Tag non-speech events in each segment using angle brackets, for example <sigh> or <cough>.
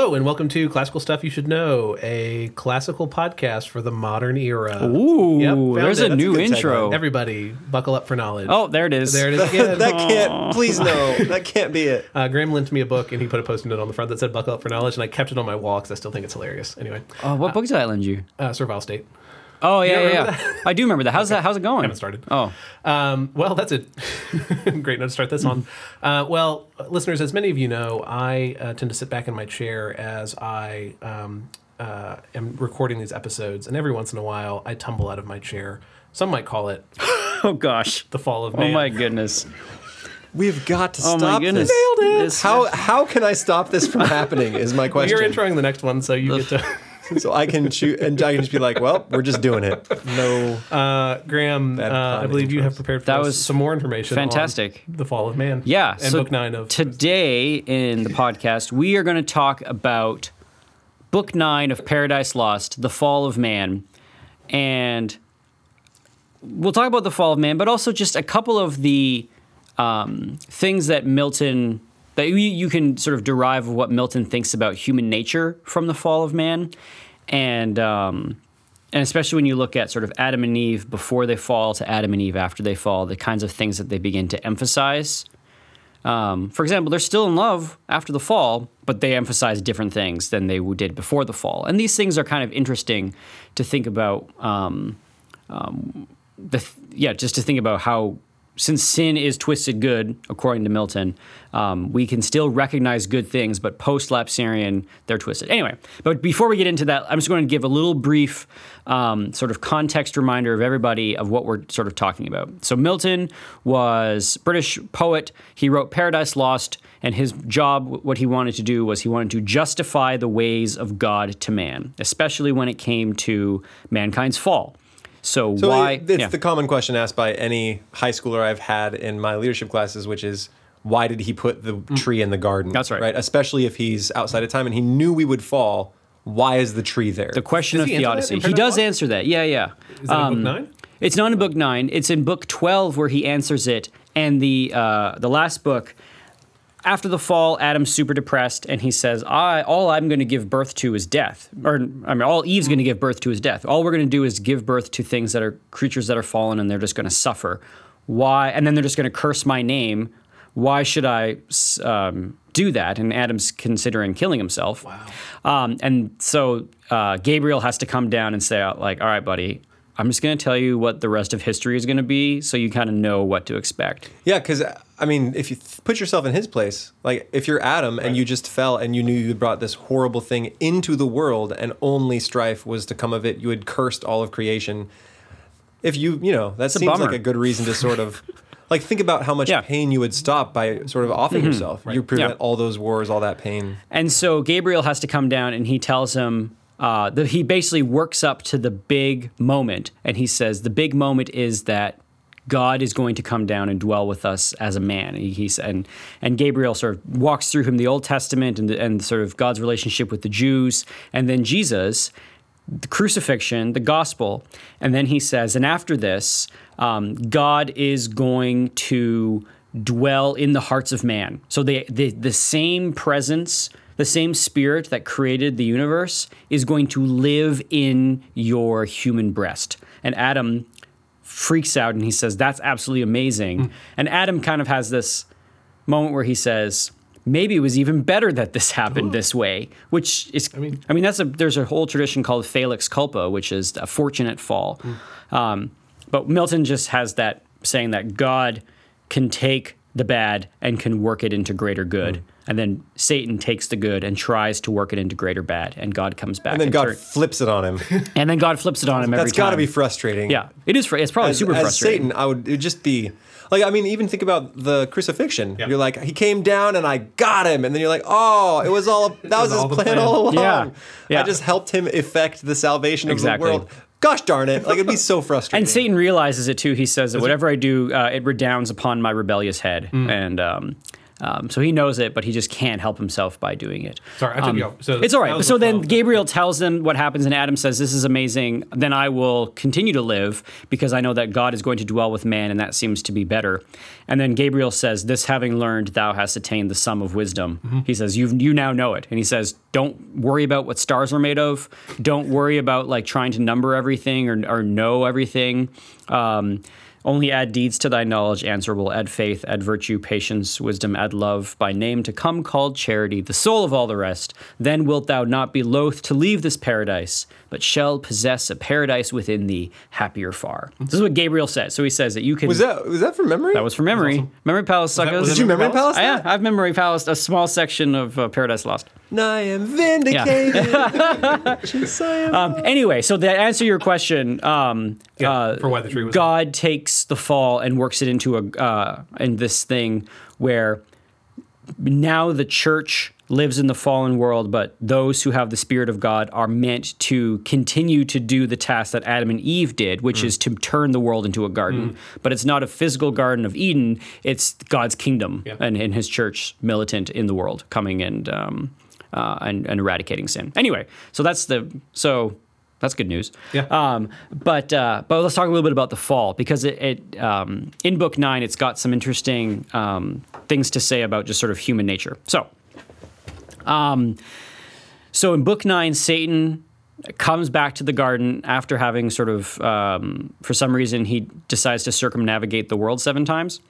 Hello, and welcome to Classical Stuff You Should Know, a classical podcast for the modern era. Ooh, Yep, there's it. a That's new good intro. Everybody, buckle up for knowledge. oh, there it is. there it is <laughs> again. that can't. Please no. That can't be it. Uh, Graham lent me a book, and he put a post-it note on the front that said "Buckle up for knowledge," and I kept it on my wall because I still think it's hilarious. Anyway, Oh, what book did I lend you? uh, Servile State. Oh yeah, yeah, yeah. I do remember that. How's that? How's it going? Haven't started. Oh, Um, well, that's a <laughs> great note to start this on. Uh, well, listeners, as many of you know, I uh, tend to sit back in my chair as I um, uh, am recording these episodes, and every once in a while, I tumble out of my chair. Some might call it <laughs> oh gosh. the fall of man. Oh my goodness. We've got to Oh stop my goodness. this. This- How how can I stop this from happening? Is my <laughs> Well, question. You're introing the next one, so you get to. <laughs> so I can shoot and I can just be like, well, we're just doing it. No. Uh, Graham, uh, I pun believe you have prepared for That us was some more information. on fantastic. the fall of man. Yeah. and so book nine of today in the podcast, we are going to talk about book nine of Paradise Lost, The Fall of Man, and we'll talk about the fall of man, but also just a couple of the um, things that Milton that you, you can sort of derive what Milton thinks about human nature from the fall of man, and um, and especially when you look at sort of Adam and Eve before they fall to Adam and Eve after they fall, the kinds of things that they begin to emphasize. Um, for example, they're still in love after the fall, but they emphasize different things than they did before the fall. And these things are kind of interesting to think about. Um, um, the th- yeah, just to think about how since sin is twisted good, according to Milton, um, we can still recognize good things, but post lapsarian, they're twisted. Anyway, but before we get into that, I'm just going to give a little brief um, sort of context reminder of everybody of what we're sort of talking about. So Milton was British poet. He wrote Paradise Lost, and his job, what he wanted to do was he wanted to justify the ways of God to man, especially when it came to mankind's fall. So, So why? it's yeah. the common question asked by any high schooler I've had in my leadership classes, which is why did he put the tree in the garden? Mm. That's right. Right. Especially if he's outside of time and he knew we would fall. Why is the tree there? The question Does of he answer that theodicy. He does Lost? answer that. Yeah, yeah. Is that in Um, book nine? It's not in book nine. It's in book twelve where he answers it, and the uh, the last book. After the fall, Adam's super depressed, and he says, "I all I'm going to give birth to is death, or I mean, all Eve's going to give birth to is death. All we're going to do is give birth to things that are creatures that are fallen, and they're just going to suffer. Why? And then they're just going to curse my name. Why should I um, do that?" And Adam's considering killing himself. Wow. Um, and so uh, Gabriel has to come down and say, like, all right, buddy, I'm just going to tell you what the rest of history is going to be so you kind of know what to expect. Yeah, because I mean, if you th- put yourself in his place, like if you're Adam and you just fell and you knew you had brought this horrible thing into the world and only strife was to come of it, you had cursed all of creation. If you, you know, that a seems bummer. like a good reason to sort of. <laughs> Like think about how much Yeah. Mm-hmm. pain you would stop by sort of offing yourself. You prevent Yeah. all those wars, all that pain. And so Gabriel has to come down and he tells him, uh, that he basically works up to the big moment. And he says, the big moment is that God is going to come down and dwell with us as a man. He, he's, and, and Gabriel sort of walks through him the Old Testament and, the, and sort of God's relationship with the Jews. And then Jesus, the crucifixion, the gospel. And then he says, and after this, um, God is going to dwell in the hearts of man. So the, the, the same presence, the same spirit that created the universe is going to live in your human breast. And Adam freaks out and he says, That's absolutely amazing. And Adam kind of has this moment where he says, Maybe it was even better that this happened this way, which is, I mean- mean, that's a, there's a whole tradition called Felix Culpa, which is a fortunate fall. Um, but Milton just has that saying that God can take the bad and can work it into greater good. And then Satan takes the good and tries to work it into greater bad, and God comes back. And then God turn- flips it on him. <laughs> and then God flips it on him every That's time. got to be frustrating. Yeah, it is. Fr- it's probably as, super as frustrating. Satan, I would it would just be like I mean, even think about the crucifixion. Yeah. You're like, he came down and I got him, and then you're like, oh, it was all that <laughs> was, was all his plan, plan. all along. Yeah. Yeah. I just helped him effect the salvation of the world. Gosh darn it! Like it'd be so <laughs> frustrating. And Satan realizes it too. He says that whatever I do, uh, it redounds upon my rebellious head. Mm. And um, Um, so he knows it, but he just can't help himself by doing it. Sorry, I took you off. So it's all right. So then problem. Gabriel tells them what happens, and Adam says, This is amazing. Then I will continue to live because I know that God is going to dwell with man, and that seems to be better. And then Gabriel says, This having learned, thou hast attained the sum of wisdom. Mm-hmm. He says, you you now know it. And he says, Don't worry about what stars are made of. Don't worry about like trying to number everything or, or know everything. Um, only add deeds to thy knowledge, answerable, add faith, add virtue, patience, wisdom, add love, by name to come called charity, the soul of all the rest. Then wilt thou not be loath to leave this paradise, but shall possess a paradise within thee, happier far. This is what Gabriel says. So he says that you can. Was that was that from memory? That was from memory. Memory Palace that- suckers. was Did you memory palace? Ah, yeah. I've memory palace a small section of uh, Paradise Lost. I am vindicated. Yes, <laughs> I am. Um, anyway, so to answer your question, um, Yeah, uh, for why the tree was God takes the fall and works it into a uh, in this thing where now the church lives in the fallen world, but those who have the Spirit of God are meant to continue to do the task that Adam and Eve did, which is to turn the world into a garden. But it's not a physical Garden of Eden, it's God's kingdom Yeah. and, and his church militant in the world, coming and, um, uh, and, and eradicating sin. Anyway, so that's the, so that's good news. Yeah. Um, but uh, but let's talk a little bit about the fall because it, it um, in book nine it's got some interesting um, things to say about just sort of human nature. So, um, so in book nine, Satan comes back to the garden after having sort of um, for some reason he decides to circumnavigate the world seven times.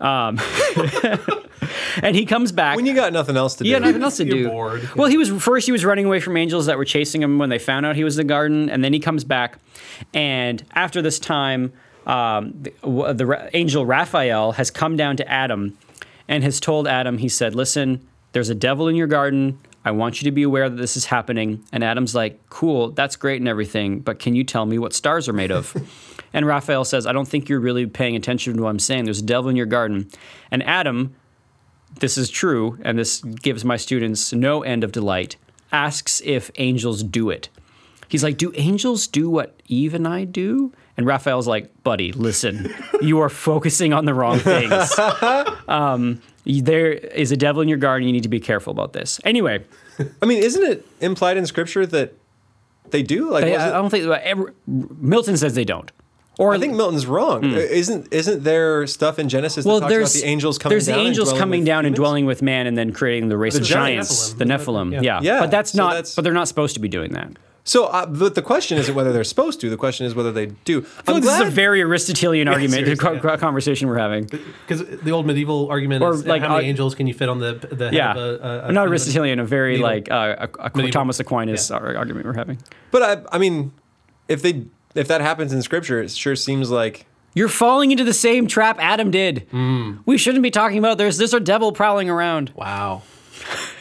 Um, <laughs> and he comes back. when you got nothing else to do. yeah, nothing else to do. bored. Well, he was first. He was running away from angels that were chasing him when they found out he was in the garden, and then he comes back, and after this time, um, the, the ra- angel Raphael has come down to Adam, and has told Adam. He said, "Listen, there's a devil in your garden. I want you to be aware that this is happening." And Adam's like, "Cool, that's great and everything, but can you tell me what stars are made of?" <laughs> and Raphael says, "I don't think you're really paying attention to what I'm saying. There's a devil in your garden," and Adam this is true, and this gives my students no end of delight, asks if angels do it. He's like, Do angels do what Eve and I do? And Raphael's like, Buddy, listen, you are focusing on the wrong things. <laughs> um, there is a devil in your garden. You need to be careful about this. Anyway, I mean, isn't it implied in scripture that they do? Like, I, I don't think ever, Milton says they don't. Or I think Milton's wrong. Isn't isn't there stuff in Genesis well, that talks there's about the angels coming there's down? the and angels dwelling coming with down and dwelling with man, and then creating the race The of giants. giants, the Nephilim. Yeah. Yeah. Yeah, but that's so not. that's- but they're not supposed to be doing that. So, uh, but the question isn't whether they're supposed to. The question is whether they do. I feel like this is a very Aristotelian argument, seriously, co- yeah. conversation we're having. Because the old medieval argument Or is like, how many uh, angels can you fit on the the head Yeah, of a, a, a not Aristotelian, a very medieval- like uh, a, a Thomas Aquinas yeah. argument we're having. But I, I mean, if they if that happens in scripture, it sure seems like You're falling into the same trap Adam did. Hmm. We shouldn't be talking about there's there's a devil prowling around. Wow.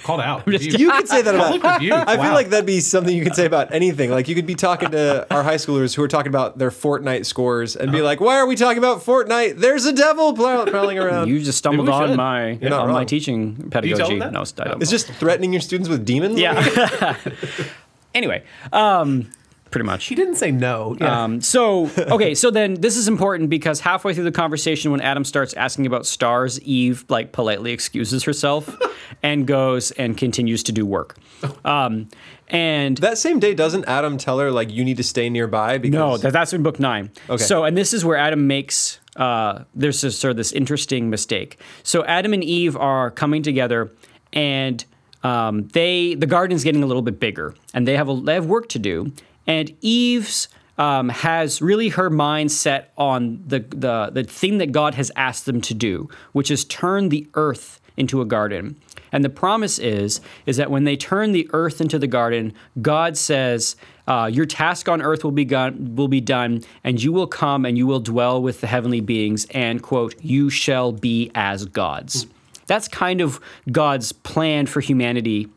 Called out. <laughs> just you could say that about. Public rebuke. I feel Wow. like that'd be something you could say about anything. Like you could be talking to our high schoolers who are talking about their Fortnite scores and Uh-huh. be like, "Why are we talking about Fortnite? There's a devil prowl- prowling around." You just stumbled on should. my You're not on my teaching pedagogy. tell? No, I don't. it's just threatening your students with demons. yeah. <laughs> <laughs> anyway, um, pretty much. He didn't say no. Yeah. Um, so okay, so then this is important because halfway through the conversation, when Adam starts asking about stars, Eve like politely excuses herself <laughs> and goes and continues to do work. Um, and That same day, doesn't Adam tell her like you need to stay nearby? Because no, that, that's in book nine. Okay. So, and this is where Adam makes uh, there's this, sort of this interesting mistake. So, Adam and Eve are coming together, and um, they the garden's getting a little bit bigger, and they have a they have work to do. And Eve's um, has really her mind set on the, the the thing that God has asked them to do, which is turn the earth into a garden. And the promise is is that when they turn the earth into the garden, God says, uh, "Your task on earth will be done, will be done, and you will come and you will dwell with the heavenly beings." And quote, "You shall be as gods." That's kind of God's plan for humanity.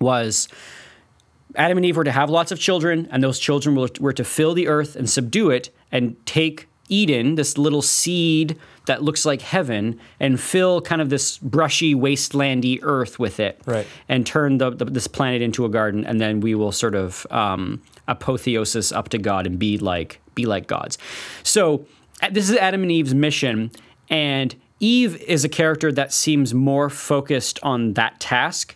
Was Adam and Eve were to have lots of children, and those children were, were to fill the earth and subdue it and take Eden, this little seed that looks like heaven, and fill kind of this brushy, wastelandy earth with it, Right. and turn the, the, this planet into a garden, and then we will sort of um, apotheosis up to God and be like be like gods. So uh, this is Adam and Eve's mission, and Eve is a character that seems more focused on that task,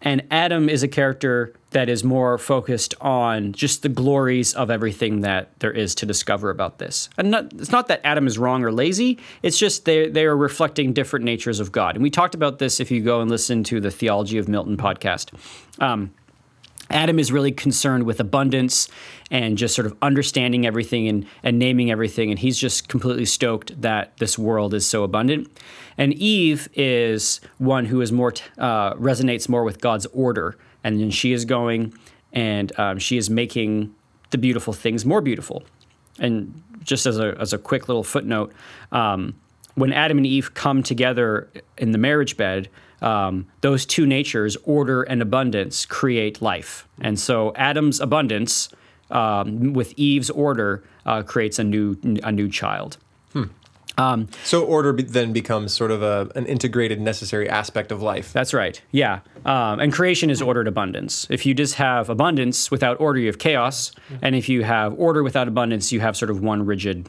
and Adam is a character that is more focused on just the glories of everything that there is to discover about this. And not, it's not that Adam is wrong or lazy, it's just they, they are reflecting different natures of God. And we talked about this if you go and listen to the Theology of Milton podcast. Um, Adam is really concerned with abundance and just sort of understanding everything and, and naming everything. And he's just completely stoked that this world is so abundant. And Eve is one who is more t- uh, resonates more with God's order. And then she is going and um, she is making the beautiful things more beautiful. And just as a, as a quick little footnote, um, when Adam and Eve come together in the marriage bed, um, those two natures, order and abundance, create life. And so Adam's abundance um, with Eve's order uh, creates a new a new child. So order be- then becomes sort of a, an integrated, necessary aspect of life. That's right. Yeah. Um, and creation is ordered abundance. If you just have abundance without order, you have chaos. And if you have order without abundance, you have sort of one rigid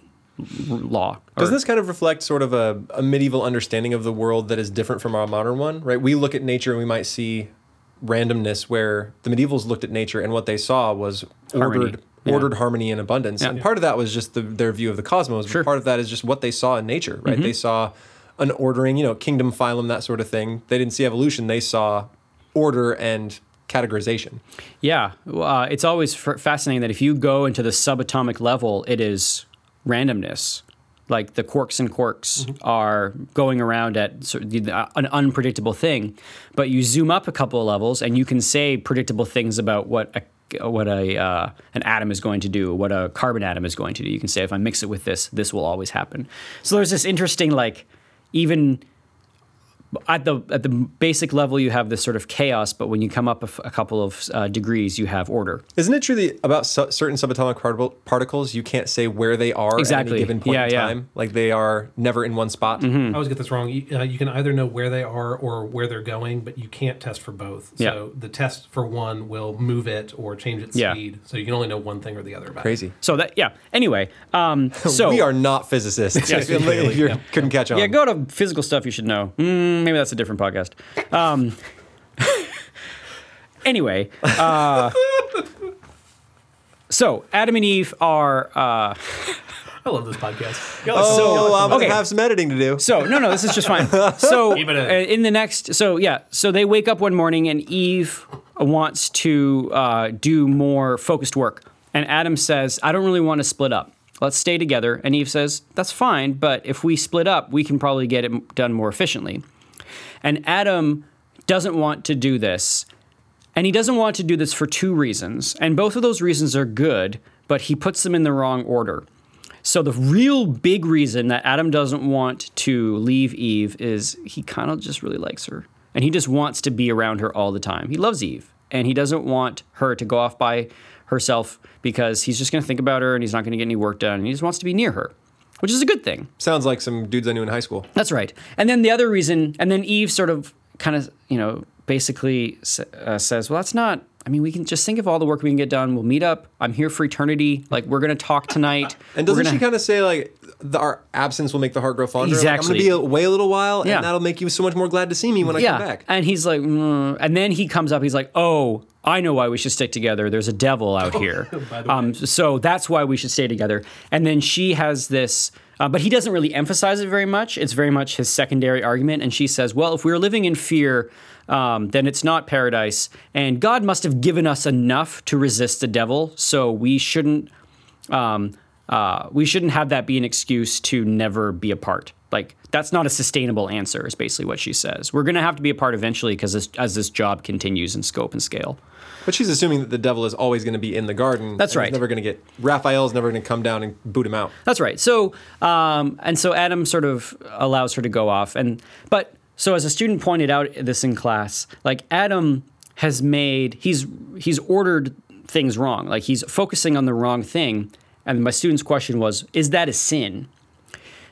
law. Doesn't this kind of reflect sort of a, a medieval understanding of the world that is different from our modern one, right? We look at nature and we might see randomness where the medievals looked at nature and what they saw was Harmony. Ordered Yeah. harmony and abundance. Yeah. And part of that was just the, their view of the cosmos, Sure. but part of that is just what they saw in nature, right? Mm-hmm. They saw an ordering, you know, kingdom, phylum, that sort of thing. They didn't see evolution, they saw order and categorization. Yeah, uh, it's always f- fascinating that if you go into the subatomic level, it is randomness. Like the quarks and quarks are going around at sort of the- uh, an unpredictable thing, but you zoom up a couple of levels and you can say predictable things about what a what a uh, an atom is going to do, what a carbon atom is going to do. You can say if I mix it with this, this will always happen. So there's this interesting like even at the at the basic level you have this sort of chaos, but when you come up a, f- a couple of uh, degrees, you have order. Isn't it true that about su- certain subatomic particle- particles, you can't say where they are exactly. at any given point Yeah, in yeah. Mm-hmm. time? Like they are never in one spot. I always get this wrong. You, uh, you can either know where they are or where they're going, but you can't test for both. Yeah. So the test for one will move it or change its Yeah. speed. So you can only know one thing or the other about it. Crazy. So that yeah. Anyway, um, <laughs> so we are not physicists. <laughs> Yes, <laughs> if you yeah. couldn't catch on. yeah. Go to physical stuff you should know. Mm, maybe that's a different podcast. Um, <laughs> anyway, uh, so Adam and Eve are. Uh, I love this podcast. oh, So- I'm gonna okay. have some editing to do. So no, no, this is just fine. <laughs> So Keep it in. uh, in the next, so yeah, so they wake up one morning and Eve wants to uh, do more focused work, and Adam says, "I don't really want to split up. Let's stay together." And Eve says, "That's fine, but if we split up, we can probably get it done more efficiently." And Adam doesn't want to do this. And he doesn't want to do this for two reasons. And both of those reasons are good, but he puts them in the wrong order. So the real big reason that Adam doesn't want to leave Eve is he kind of just really likes her. And he just wants to be around her all the time. He loves Eve. And he doesn't want her to go off by herself because he's just going to think about her and he's not going to get any work done. And he just wants to be near her, which is a good thing. Sounds like some dudes I knew in high school. That's right. And then the other reason, and then Eve sort of kind of, you know, basically uh, says, well, that's not, I mean, we can just think of all the work we can get done. We'll meet up. I'm here for eternity. Like, we're going to talk tonight. <laughs> And doesn't gonna- she kind of say like the, our absence will make the heart grow fonder? Like, I'm gonna be away a little while, Yeah. and that'll make you so much more glad to see me when I yeah. come back. And he's like, mm. and then he comes up. He's like, oh, I know why we should stick together. There's a devil out here. <laughs> Um, so that's why we should stay together. And then she has this, uh, but he doesn't really emphasize it very much. It's very much his secondary argument. And she says, well, if we were living in fear, um, then it's not paradise. And God must have given us enough to resist the devil. So we shouldn't. Um, uh, we shouldn't have that be an excuse to never be apart. Like that's not a sustainable answer. Is basically what she says. We're going to have to be apart eventually because as this job continues in scope and scale. But she's assuming that the devil is always going to be in the garden. That's right. He's never going to get Raphael's never going to come down and boot him out. That's right. So, um, and so Adam sort of allows her to go off, and but so as a student pointed out this in class, like Adam has made he's he's ordered things wrong. Like he's focusing on the wrong thing, and my student's question was, is that a sin?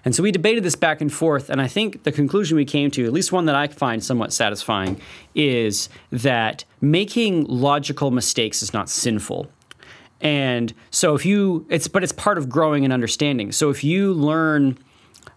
And so we debated this back and forth, and I think the conclusion we came to, at least one that I find somewhat satisfying, is that making logical mistakes is not sinful. And so if you, it's but it's part of growing and understanding. So if you learn,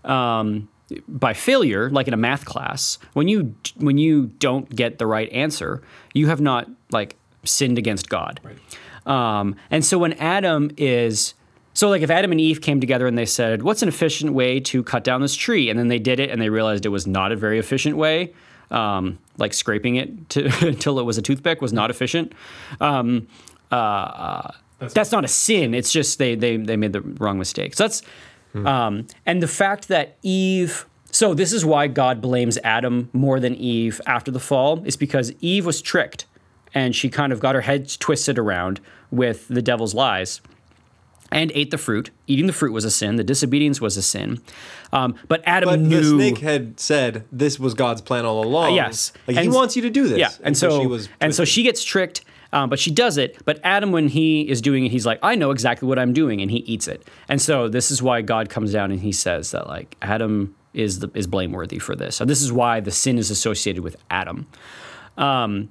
um, by failure, like in a math class, when you when you don't get the right answer, you have not like sinned against God. Right. Um, and so when Adam is so like if Adam and Eve came together and they said, "What's an efficient way to cut down this tree?" and then they did it and they realized it was not a very efficient way. Um, like scraping it to, <laughs> until it was a toothpick was not efficient. Um, uh, uh, That's- that's, not a sin. It's just they they they made the wrong mistake. So that's um, and the fact that Eve. So this is why God blames Adam more than Eve after the fall is because Eve was tricked and she kind of got her head twisted around with the devil's lies and ate the fruit. Eating the fruit was a sin. The disobedience was a sin. Um, but Adam But knew. the snake had said this was God's plan all along. yes. like he And- wants you to do this. Yeah, and, so, she was. and so she gets tricked, um, but she does it. But Adam, when he is doing it, he's like, "I know exactly what I'm doing," and he eats it. And so this is why God comes down and he says that like Adam is the, is blameworthy for this. So this is why the sin is associated with Adam. Um,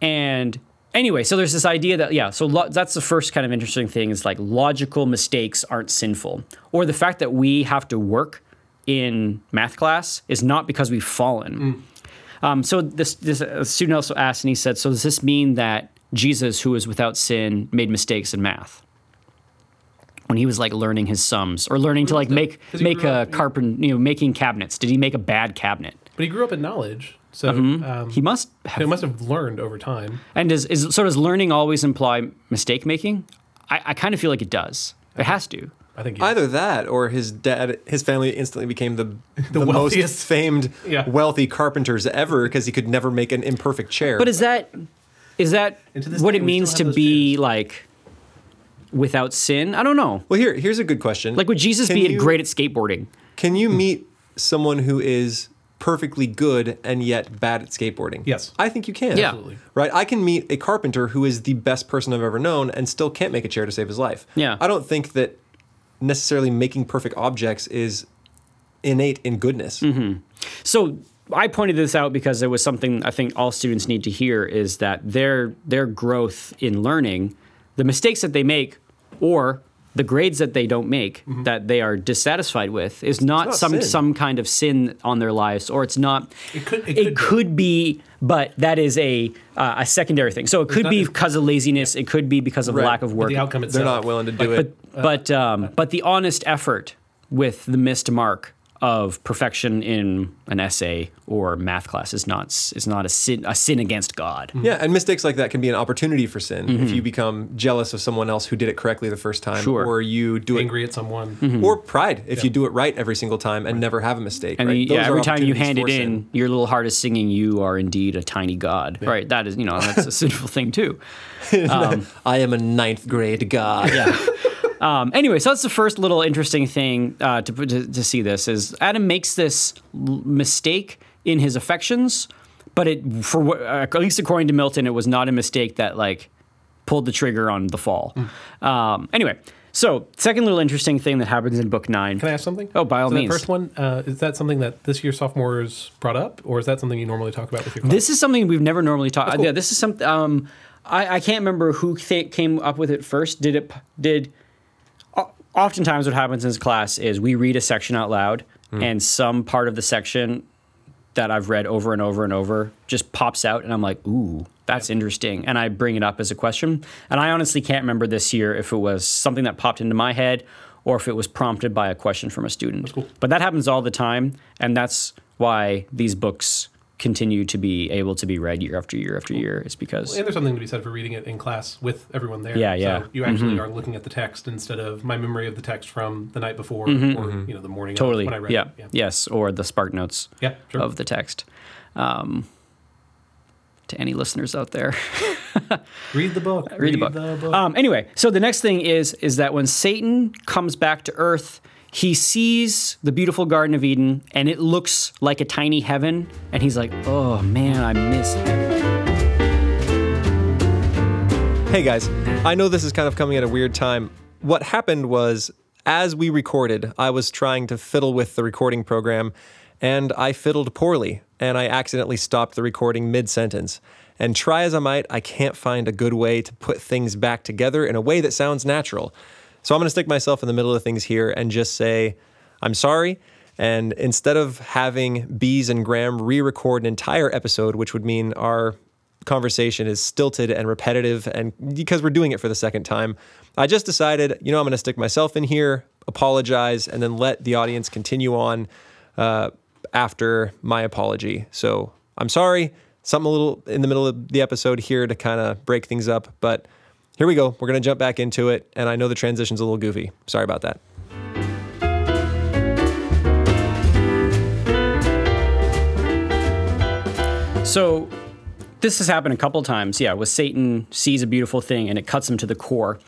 and anyway, so there's this idea that yeah, so lo- that's the first kind of interesting thing is like logical mistakes aren't sinful, or the fact that we have to work in math class is not because we've fallen. Um, so this, this a student also asked, and he said, "So does this mean that Jesus, who was without sin, made mistakes in math when he was like learning his sums or learning to like make make a up- carpent, you know, making cabinets? Did he make a bad cabinet? But he grew up in knowledge, so um, Mm-hmm. He must he have. must have learned over time. And does is so does learning always imply mistake making? I, I kind of feel like it does. It has to. I think yes. Either that, or his dad, his family instantly became the <laughs> the, most wealthiest. famed, Yeah. wealthy carpenters ever because he could never make an imperfect chair. But is that is that And to this what day, it means to have those be like without sin? I don't know. well, here, here's a good question. Like would Jesus Can be you- great at skateboarding? Can you meet someone who is perfectly good and yet bad at skateboarding? Yes. I think you can. Yeah. Absolutely. Right? I can meet a carpenter who is the best person I've ever known and still can't make a chair to save his life. Yeah. I don't think that necessarily making perfect objects is innate in goodness. Mm-hmm. So I pointed this out because it was something I think all students need to hear is that their their growth in learning, the mistakes that they make, or the grades that they don't make that they are dissatisfied with is not, not some sin. some kind of sin on their lives, or it's not. It could- it It, could could, be, but that is a uh, a secondary thing. So it could not- be because of laziness. It could be because of Right. lack of But work. the outcome itself. They're not willing to do like, it. but but um, but the honest effort with the missed mark of perfection in an essay or math class is not is not a sin a sin against God. Mm-hmm. Yeah, and mistakes like that can be an opportunity for sin if mm-hmm. you become jealous of someone else who did it correctly the first time, Mm-hmm. Sure. or you do it, angry at someone. Mm-hmm. or pride if you do it right every single time and never have a mistake. And right? you- Those yeah, every time you hand it opportunities for in, your little heart is singing, "You are indeed a tiny God." Right? That is, you know, that's a sinful thing too. <laughs> sin. Um, I am a ninth grade god. Yeah. <laughs> Um, anyway, so that's the first little interesting thing uh, to, to to see. This is Adam makes this mistake in his affections, but it for uh, at least according to Milton, it was not a mistake that like pulled the trigger on the fall. Um, anyway, so second little interesting thing that happens in book nine. Can I ask something? Oh, by all so means. First one uh, is that something that this year sophomores brought up, or is that something you normally talk about with your class? This is something we've never normally talked. cool. Yeah, this is something. Um, I, I can't remember who th- came up with it first. Did it? Did oftentimes what happens in this class is we read a section out loud, hmm. and some part of the section that I've read over and over and over just pops out, and I'm like, ooh. That's interesting. And I bring it up as a question. And I honestly can't remember this year if it was something that popped into my head or if it was prompted by a question from a student. cool. But that happens all the time. And that's why these books continue to be able to be read year after year after year is because and there's something to be said for reading it in class with everyone there. Yeah, yeah. Mm-hmm. So you actually are looking at the text instead of my memory of the text from the night before or you know the morning Mm-hmm. totally when I read yeah. it. Yeah. yes or the spark notes Yeah, sure. of the text um, to any listeners out there <laughs> Read the book. read the book. Um, anyway, so the next thing is is that when Satan comes back to Earth, he sees the beautiful Garden of Eden, and it looks like a tiny heaven, and he's like, "Oh man, I miss heaven." Hey guys, I know this is kind of coming at a weird time. What happened was, as we recorded, I was trying to fiddle with the recording program, and I fiddled poorly, and I accidentally stopped the recording mid sentence. And try as I might, I can't find a good way to put things back together in a way that sounds natural. So I'm going to stick myself in the middle of things here and just say, I'm sorry. And instead of having Bees and Graham re record an entire episode, which would mean our conversation is stilted and repetitive, and because we're doing it for the second time, I just decided, you know, I'm going to stick myself in here, apologize, and then let the audience continue on uh, after my apology. So I'm sorry, something a little in the middle of the episode here to kind of break things up, but here we go. We're going to jump back into it, and I know the transition's a little goofy. Sorry about that. So this has happened a couple times. Yeah, with Satan sees a beautiful thing and it cuts him to the core.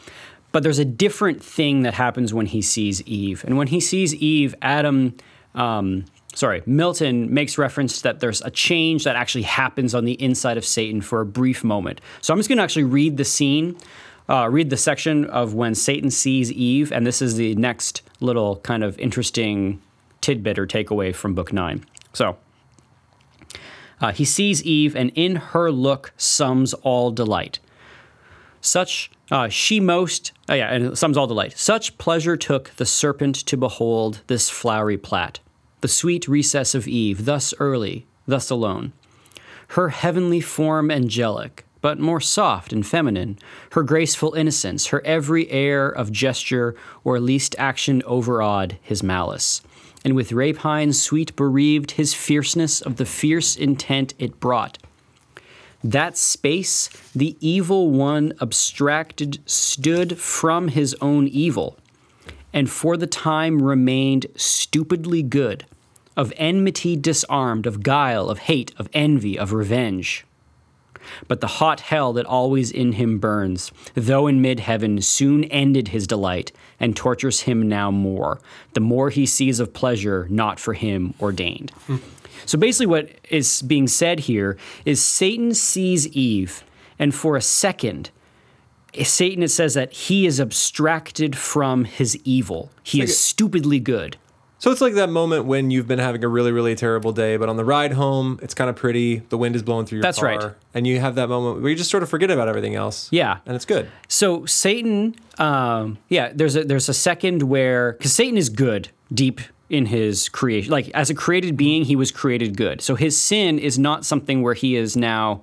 But there's a different thing that happens when he sees Eve. And when he sees Eve, Adam, um, sorry, Milton makes reference that there's a change that actually happens on the inside of Satan for a brief moment. So I'm just going to actually read the scene, uh, read the section of when Satan sees Eve. And this is the next little kind of interesting tidbit or takeaway from book nine. So. Uh, he sees Eve, and in her look sums all delight. Such uh, she most, oh yeah, and sums all delight. Such pleasure took the serpent to behold this flowery plat, the sweet recess of Eve, thus early, thus alone. Her heavenly form angelic, but more soft and feminine, her graceful innocence, her every air of gesture or least action overawed his malice and with rapine sweet bereaved his fierceness of the fierce intent it brought. That space the evil one abstracted stood from his own evil, and for the time remained stupidly good, of enmity disarmed, of guile, of hate, of envy, of revenge. But the hot hell that always in him burns, though in mid heaven, soon ended his delight, and tortures him now more, the more he sees of pleasure not for him ordained. Hmm. So basically, what is being said here is Satan sees Eve, and for a second, Satan, it says that he is abstracted from his evil. He is stupidly good. So it's like that moment when you've been having a really, really terrible day, but on the ride home, it's kind of pretty. The wind is blowing through your That's car. right. And you have that moment where you just sort of forget about everything else. Yeah. And it's good. So Satan, um, yeah, there's a there's a second where because Satan is good deep in his creation, like as a created being, he was created good. So his sin is not something where he is now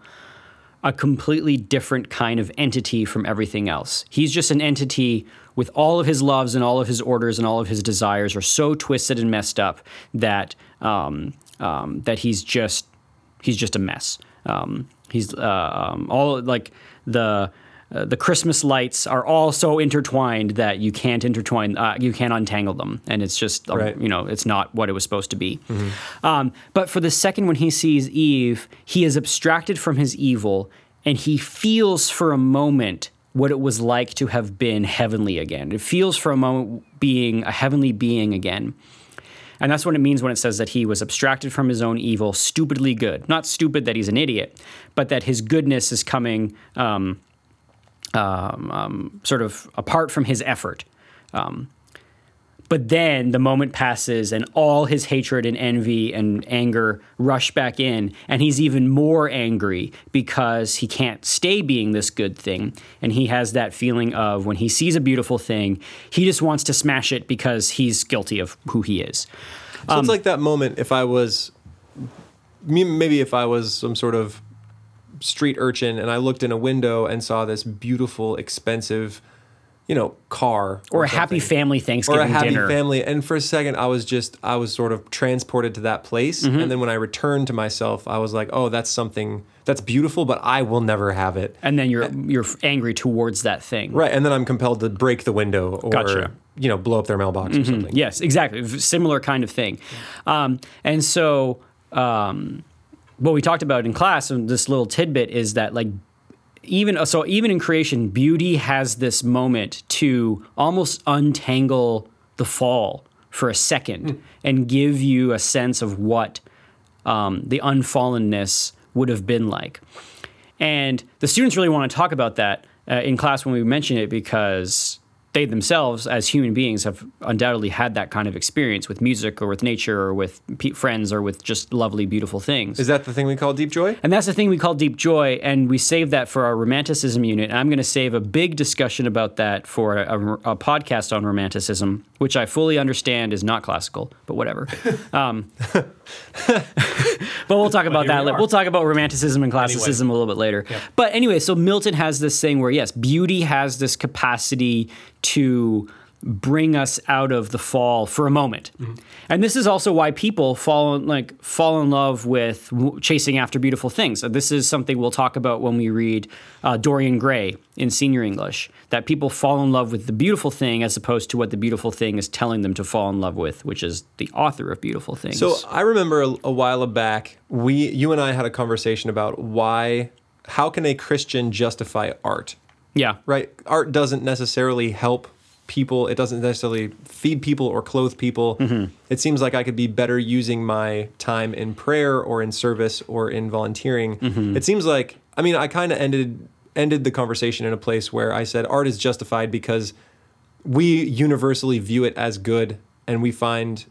a completely different kind of entity from everything else. He's just an entity with all of his loves and all of his orders and all of his desires are so twisted and messed up that um, um, that he's just he's just a mess. Um, he's uh, um, all like the uh, the Christmas lights are all so intertwined that you can't intertwine, uh, you can't untangle them, and it's just um, Right. you know it's not what it was supposed to be. Um, but for the second, when he sees Eve, he is abstracted from his evil, and he feels for a moment what it was like to have been heavenly again. It feels for a moment being a heavenly being again. And that's what it means when it says that he was abstracted from his own evil, stupidly good. Not stupid that he's an idiot, but that his goodness is coming um, um, um, sort of apart from his effort. Um, but then the moment passes and all his hatred and envy and anger rush back in, and he's even more angry because he can't stay being this good thing. And he has that feeling of when he sees a beautiful thing, he just wants to smash it because he's guilty of who he is. So Um, it's like that moment if I was, maybe if I was some sort of street urchin and I looked in a window and saw this beautiful, expensive, you know, car Or a happy family or Thanksgiving a happy dinner. family. And for a second, I was just, I was sort of transported to that place. Mm-hmm. And then when I returned to myself, I was like, oh, that's something that's beautiful, but I will never have it. and then you're you're angry towards that thing. Right. And then I'm compelled to break the window or, Gotcha. Mm-hmm. you know, blow up their mailbox or something. Yes, exactly. V- Similar kind of thing. Um, and so, um, what we talked about in class, and this little tidbit is that like even so, even in creation, beauty has this moment to almost untangle the fall for a second and give you a sense of what um, the unfallenness would have been like. And the students really want to talk about that uh, in class when we mention it because they themselves, as human beings, have undoubtedly had that kind of experience with music or with nature or with pe- friends or with just lovely, beautiful things. Is that the thing we call deep joy? And that's the thing we call deep joy, and we save that for our romanticism unit. And I'm going to save a big discussion about that for a, a, a podcast on romanticism, which I fully understand is not classical, but whatever. <laughs> Um, <laughs> but we'll talk about that. we later. We'll talk about romanticism and classicism a little bit later. But anyway, so Milton has this thing where yes, beauty has this capacity to bring us out of the fall for a moment. And this is also why people fall in, like fall in love with w- chasing after beautiful things. This is something we'll talk about when we read uh, Dorian Gray in senior English. That people fall in love with the beautiful thing as opposed to what the beautiful thing is telling them to fall in love with, which is the author of beautiful things. So I remember a, a while back, we, you and I had a conversation about why, how can a Christian justify art? yeah, Right? Art doesn't necessarily help people. It doesn't necessarily feed people or clothe people. Mm-hmm. It seems like I could be better using my time in prayer or in service or in volunteering. Mm-hmm. It seems like I mean I kind of ended ended the conversation in a place where I said art is justified because we universally view it as good and we find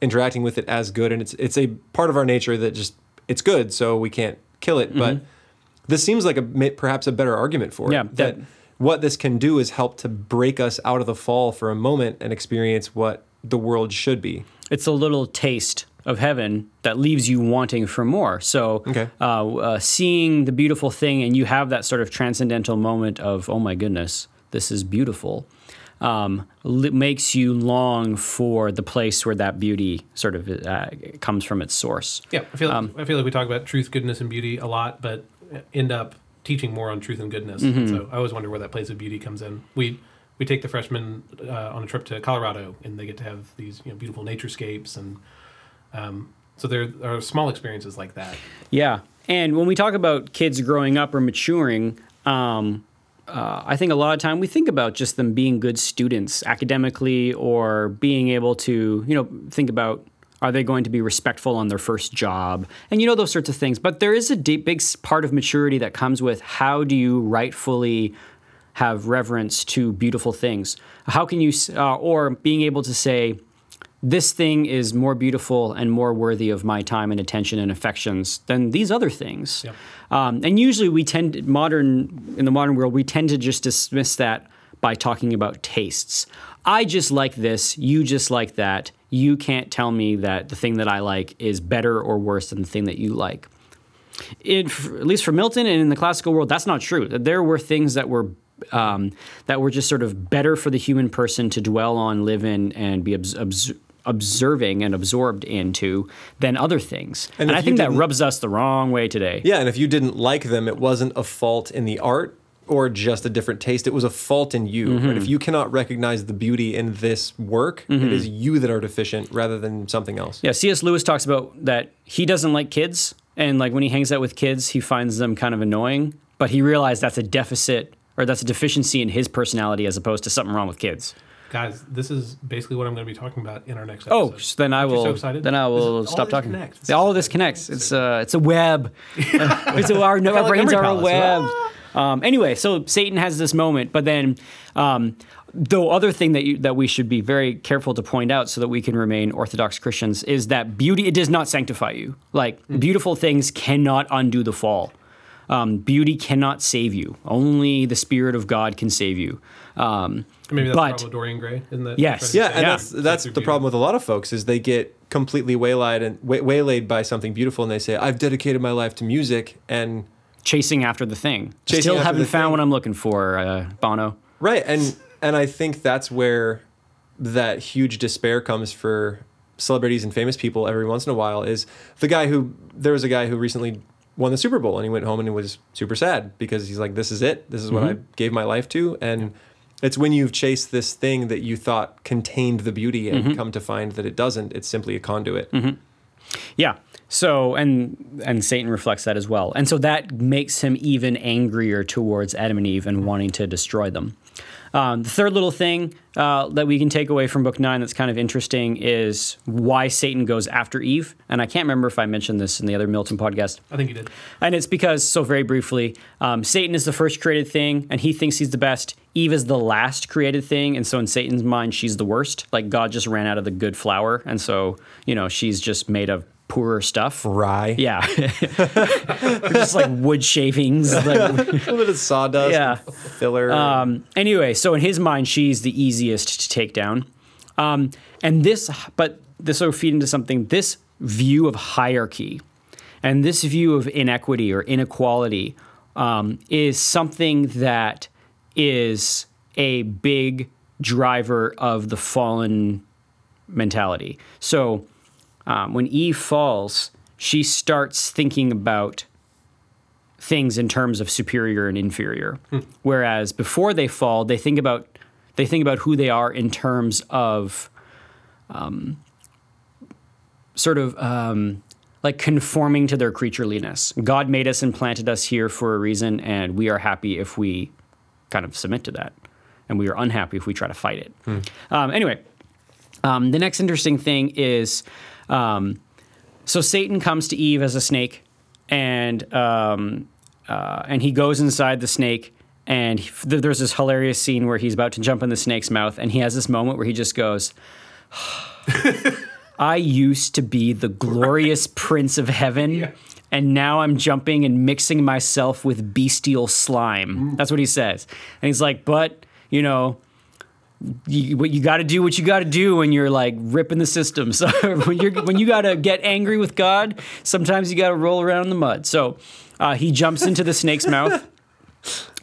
interacting with it as good and it's it's a part of our nature that just it's good so we can't kill it mm-hmm. but this seems like a perhaps a better argument for it Yeah, that that- what this can do is help to break us out of the fall for a moment and experience what the world should be it's a little taste of heaven that leaves you wanting for more. So, Okay. uh, uh, seeing the beautiful thing, and you have that sort of transcendental moment of, oh my goodness, this is beautiful, um, li- makes you long for the place where that beauty sort of uh, comes from its source. Yeah, I feel Um, I feel like we talk about truth, goodness, and beauty a lot, but end up teaching more on truth and goodness. Mm-hmm. So I always wonder where that place of beauty comes in. We we take the freshmen uh, on a trip to Colorado, and they get to have these you know beautiful naturescapes, and um, so there are small experiences like that. Yeah. And when we talk about kids growing up or maturing, um, uh, I think a lot of time we think about just them being good students academically or being able to, you know, think about are they going to be respectful on their first job and you know those sorts of things. But there is a deep, big part of maturity that comes with how do you rightfully have reverence to beautiful things? How can you, uh, or being able to say, this thing is more beautiful and more worthy of my time and attention and affections than these other things. Yep. Um, and usually we tend modern in the modern world we tend to just dismiss that by talking about tastes. I just like this, you just like that. You can't tell me that the thing that I like is better or worse than the thing that you like. It, at least for Milton and in the classical world, that's not true. There were things that were um, that were just sort of better for the human person to dwell on, live in, and be obs- obs- observing and absorbed into than other things. And, if I think that rubs us the wrong way today. yeah and if you didn't like them it wasn't a fault in the art or just a different taste it was a fault in you Mm-hmm. and if you cannot recognize the beauty in this work it is you that are deficient rather than something else Yeah, C.S. Lewis talks about that he doesn't like kids, and like when he hangs out with kids, he finds them kind of annoying. But he realized that's a deficit or that's a deficiency in his personality as opposed to something wrong with kids. Guys, this is basically what I'm going to be talking about in our next Oh, episode. so then I will. so excited? then I This is- will all stop this talking. connects. This all of this connects. It's a it's a web. <laughs> <laughs> it's a, our, our brains Memory are a Palace. web. Um, anyway, so Satan has this moment, but then. Um, the other thing that you, that we should be very careful to point out, so that we can remain Orthodox Christians, is that beauty it does not sanctify you. Like beautiful things cannot undo the fall. Um, beauty cannot save you. Only the Spirit of God can save you. Um, Maybe that's but- the problem with Dorian Gray, isn't that? Yes. yeah and say- that's that's the beauty. problem with a lot of folks is they get completely waylaid and way, waylaid by something beautiful and they say i've dedicated my life to music and chasing after the thing. Chasing Still haven't found thing. what I'm looking for, uh, Bono. Right, and and I think that's where that huge despair comes for celebrities and famous people every once in a while is the guy who there was a guy who recently won the Super Bowl and he went home and he was super sad because he's like this is it this is what mm-hmm. I gave my life to and it's when you've chased this thing that you thought contained the beauty and mm-hmm. come to find that it doesn't it's simply a conduit mm-hmm. Yeah. So and and Satan reflects that as well, and so that makes him even angrier towards Adam and Eve and wanting to destroy them. Um, the third little thing uh, that we can take away from book nine that's kind of interesting is why Satan goes after Eve. And I can't remember if I mentioned this in the other Milton podcast. I think you did. And it's because, so very briefly, um, Satan is the first created thing, and he thinks he's the best. Eve is the last created thing, and so in Satan's mind, she's the worst. Like God just ran out of the good flour, and so you know she's just made of poorer stuff. Rye. Yeah, <laughs> just like wood shavings. Like, <laughs> a little bit of sawdust. Yeah. Filler. um, anyway, so in his mind, she's the easiest to take down. Um, and this, but this will feed into something. This view of hierarchy and this view of inequity or inequality um, is something that is a big driver of the fallen mentality. So um, when Eve falls, she starts thinking about things in terms of superior and inferior. Whereas before they fall, they think about they think about who they are in terms of um, sort of um, like conforming to their creatureliness. God made us and planted us here for a reason, and we are happy if we kind of submit to that, and we are unhappy if we try to fight it. Um, anyway, um, the next interesting thing is um, so Satan comes to Eve as a snake, and um, uh, and he goes inside the snake, and he, there's this hilarious scene where he's about to jump in the snake's mouth, and he has this moment where he just goes. <sighs> I used to be the glorious prince of heaven, and now I'm jumping and mixing myself with bestial slime. That's what he says. And he's like, but, you know, you, what you got to do what you got to do when you're like ripping the system. <laughs> So when you're when you got to get angry with God, sometimes you got to roll around in the mud. So uh, he jumps into the snake's mouth.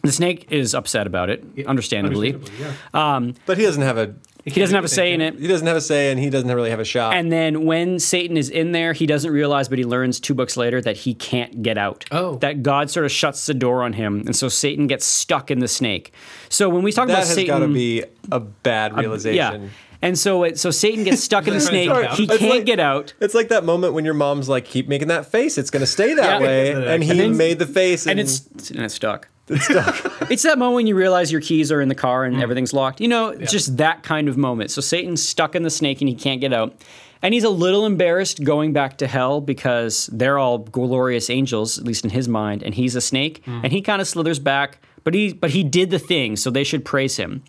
The snake is upset about it, understandably. Understandably, yeah. but he doesn't have a He doesn't have a say in it. he doesn't have a say and he doesn't really have a shot. And then when Satan is in there, he doesn't realize, but he learns two books later that he can't get out. Oh. That God sort of shuts the door on him. And so Satan gets stuck in the snake. So when we talk that about has Satan. got to be a bad realization. Yeah. And so it, so Satan gets stuck in the <laughs> snake. Sorry, He can't like- get out. It's like that moment when your mom's like, "Keep making that face; it's gonna stay that Yeah. way," <laughs> and he And then- made the face, and, And it's and it's stuck. It's stuck. <laughs> it's that moment when you realize your keys are in the car and hmm. everything's locked. You know, just that kind of moment. So Satan's stuck in the snake and he can't get out. And he's a little embarrassed going back to hell because they're all glorious angels, at least in his mind, and he's a snake. Hmm. And he kind of slithers back, but he but he did the thing, so they should praise him.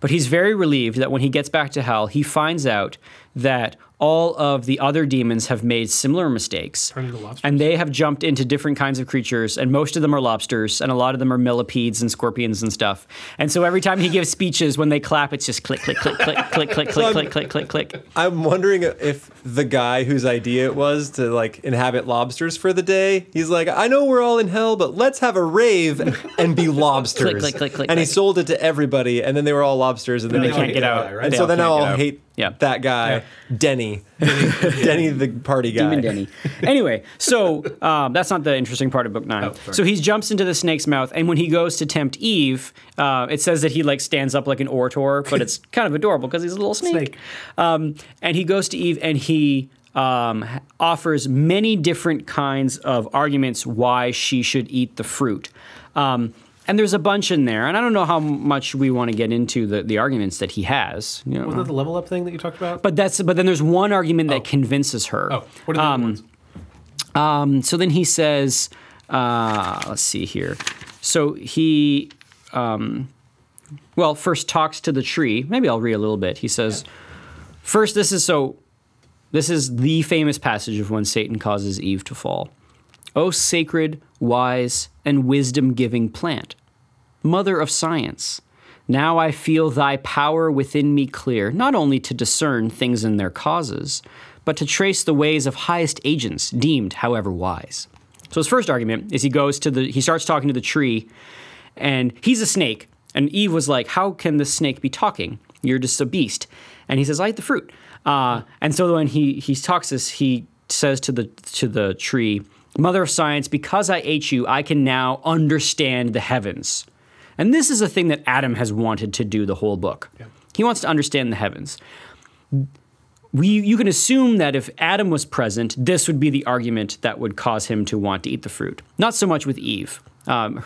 But he's very relieved that when he gets back to hell, he finds out that all of the other demons have made similar mistakes. Turned into lobsters. And they have jumped into different kinds of creatures, and most of them are lobsters, and a lot of them are millipedes and scorpions and stuff. And so every time he gives speeches, when they clap, it's just click, click, click, click, click, click, click, click, click, click, click. I'm wondering if the guy whose idea it was to like inhabit lobsters for the day, he's like, I know we're all in hell, but let's have a rave and be lobsters. click, click, click, click. and he sold it to everybody, and then they were all lobsters, and then They they, can't get out. And so then I can't all get out. hate Yeah. that guy, Denny, <laughs> Denny, the party guy. Demon Denny. Anyway, so um, that's not the interesting part of book nine. Oh, so he jumps into the snake's mouth, and when he goes to tempt Eve, uh, it says that he like stands up like an orator, but it's <laughs> kind of adorable because he's a little snake. Snake. Um, and he goes to Eve, and he um, offers many different kinds of arguments why she should eat the fruit. Um, and there's a bunch in there, and I don't know how much we want to get into the, the arguments that he has. You know, Was that the level up thing that you talked about? but that's but then there's one argument that convinces her. oh, what are the ones? Um, so then he says, uh, let's see here. So he, um, well, first talks to the tree. Maybe I'll read a little bit. He says, first, this is so, this is the famous passage of when Satan causes Eve to fall. O sacred, wise, and wisdom giving plant, mother of science, now I feel thy power within me clear, not only to discern things in their causes, but to trace the ways of highest agents, deemed however wise. So his first argument is he goes to the he starts talking to the tree, and he's a snake. And Eve was like, How can the snake be talking? You're just a beast. And he says, I eat the fruit. Uh, and so when he he talks this, he says to the to the tree, Mother of science, because I ate you, I can now understand the heavens. And this is a thing that Adam has wanted to do the whole book. He wants to understand the heavens. we you can assume that if Adam was present, this would be the argument that would cause him to want to eat the fruit. Not so much with Eve. Um,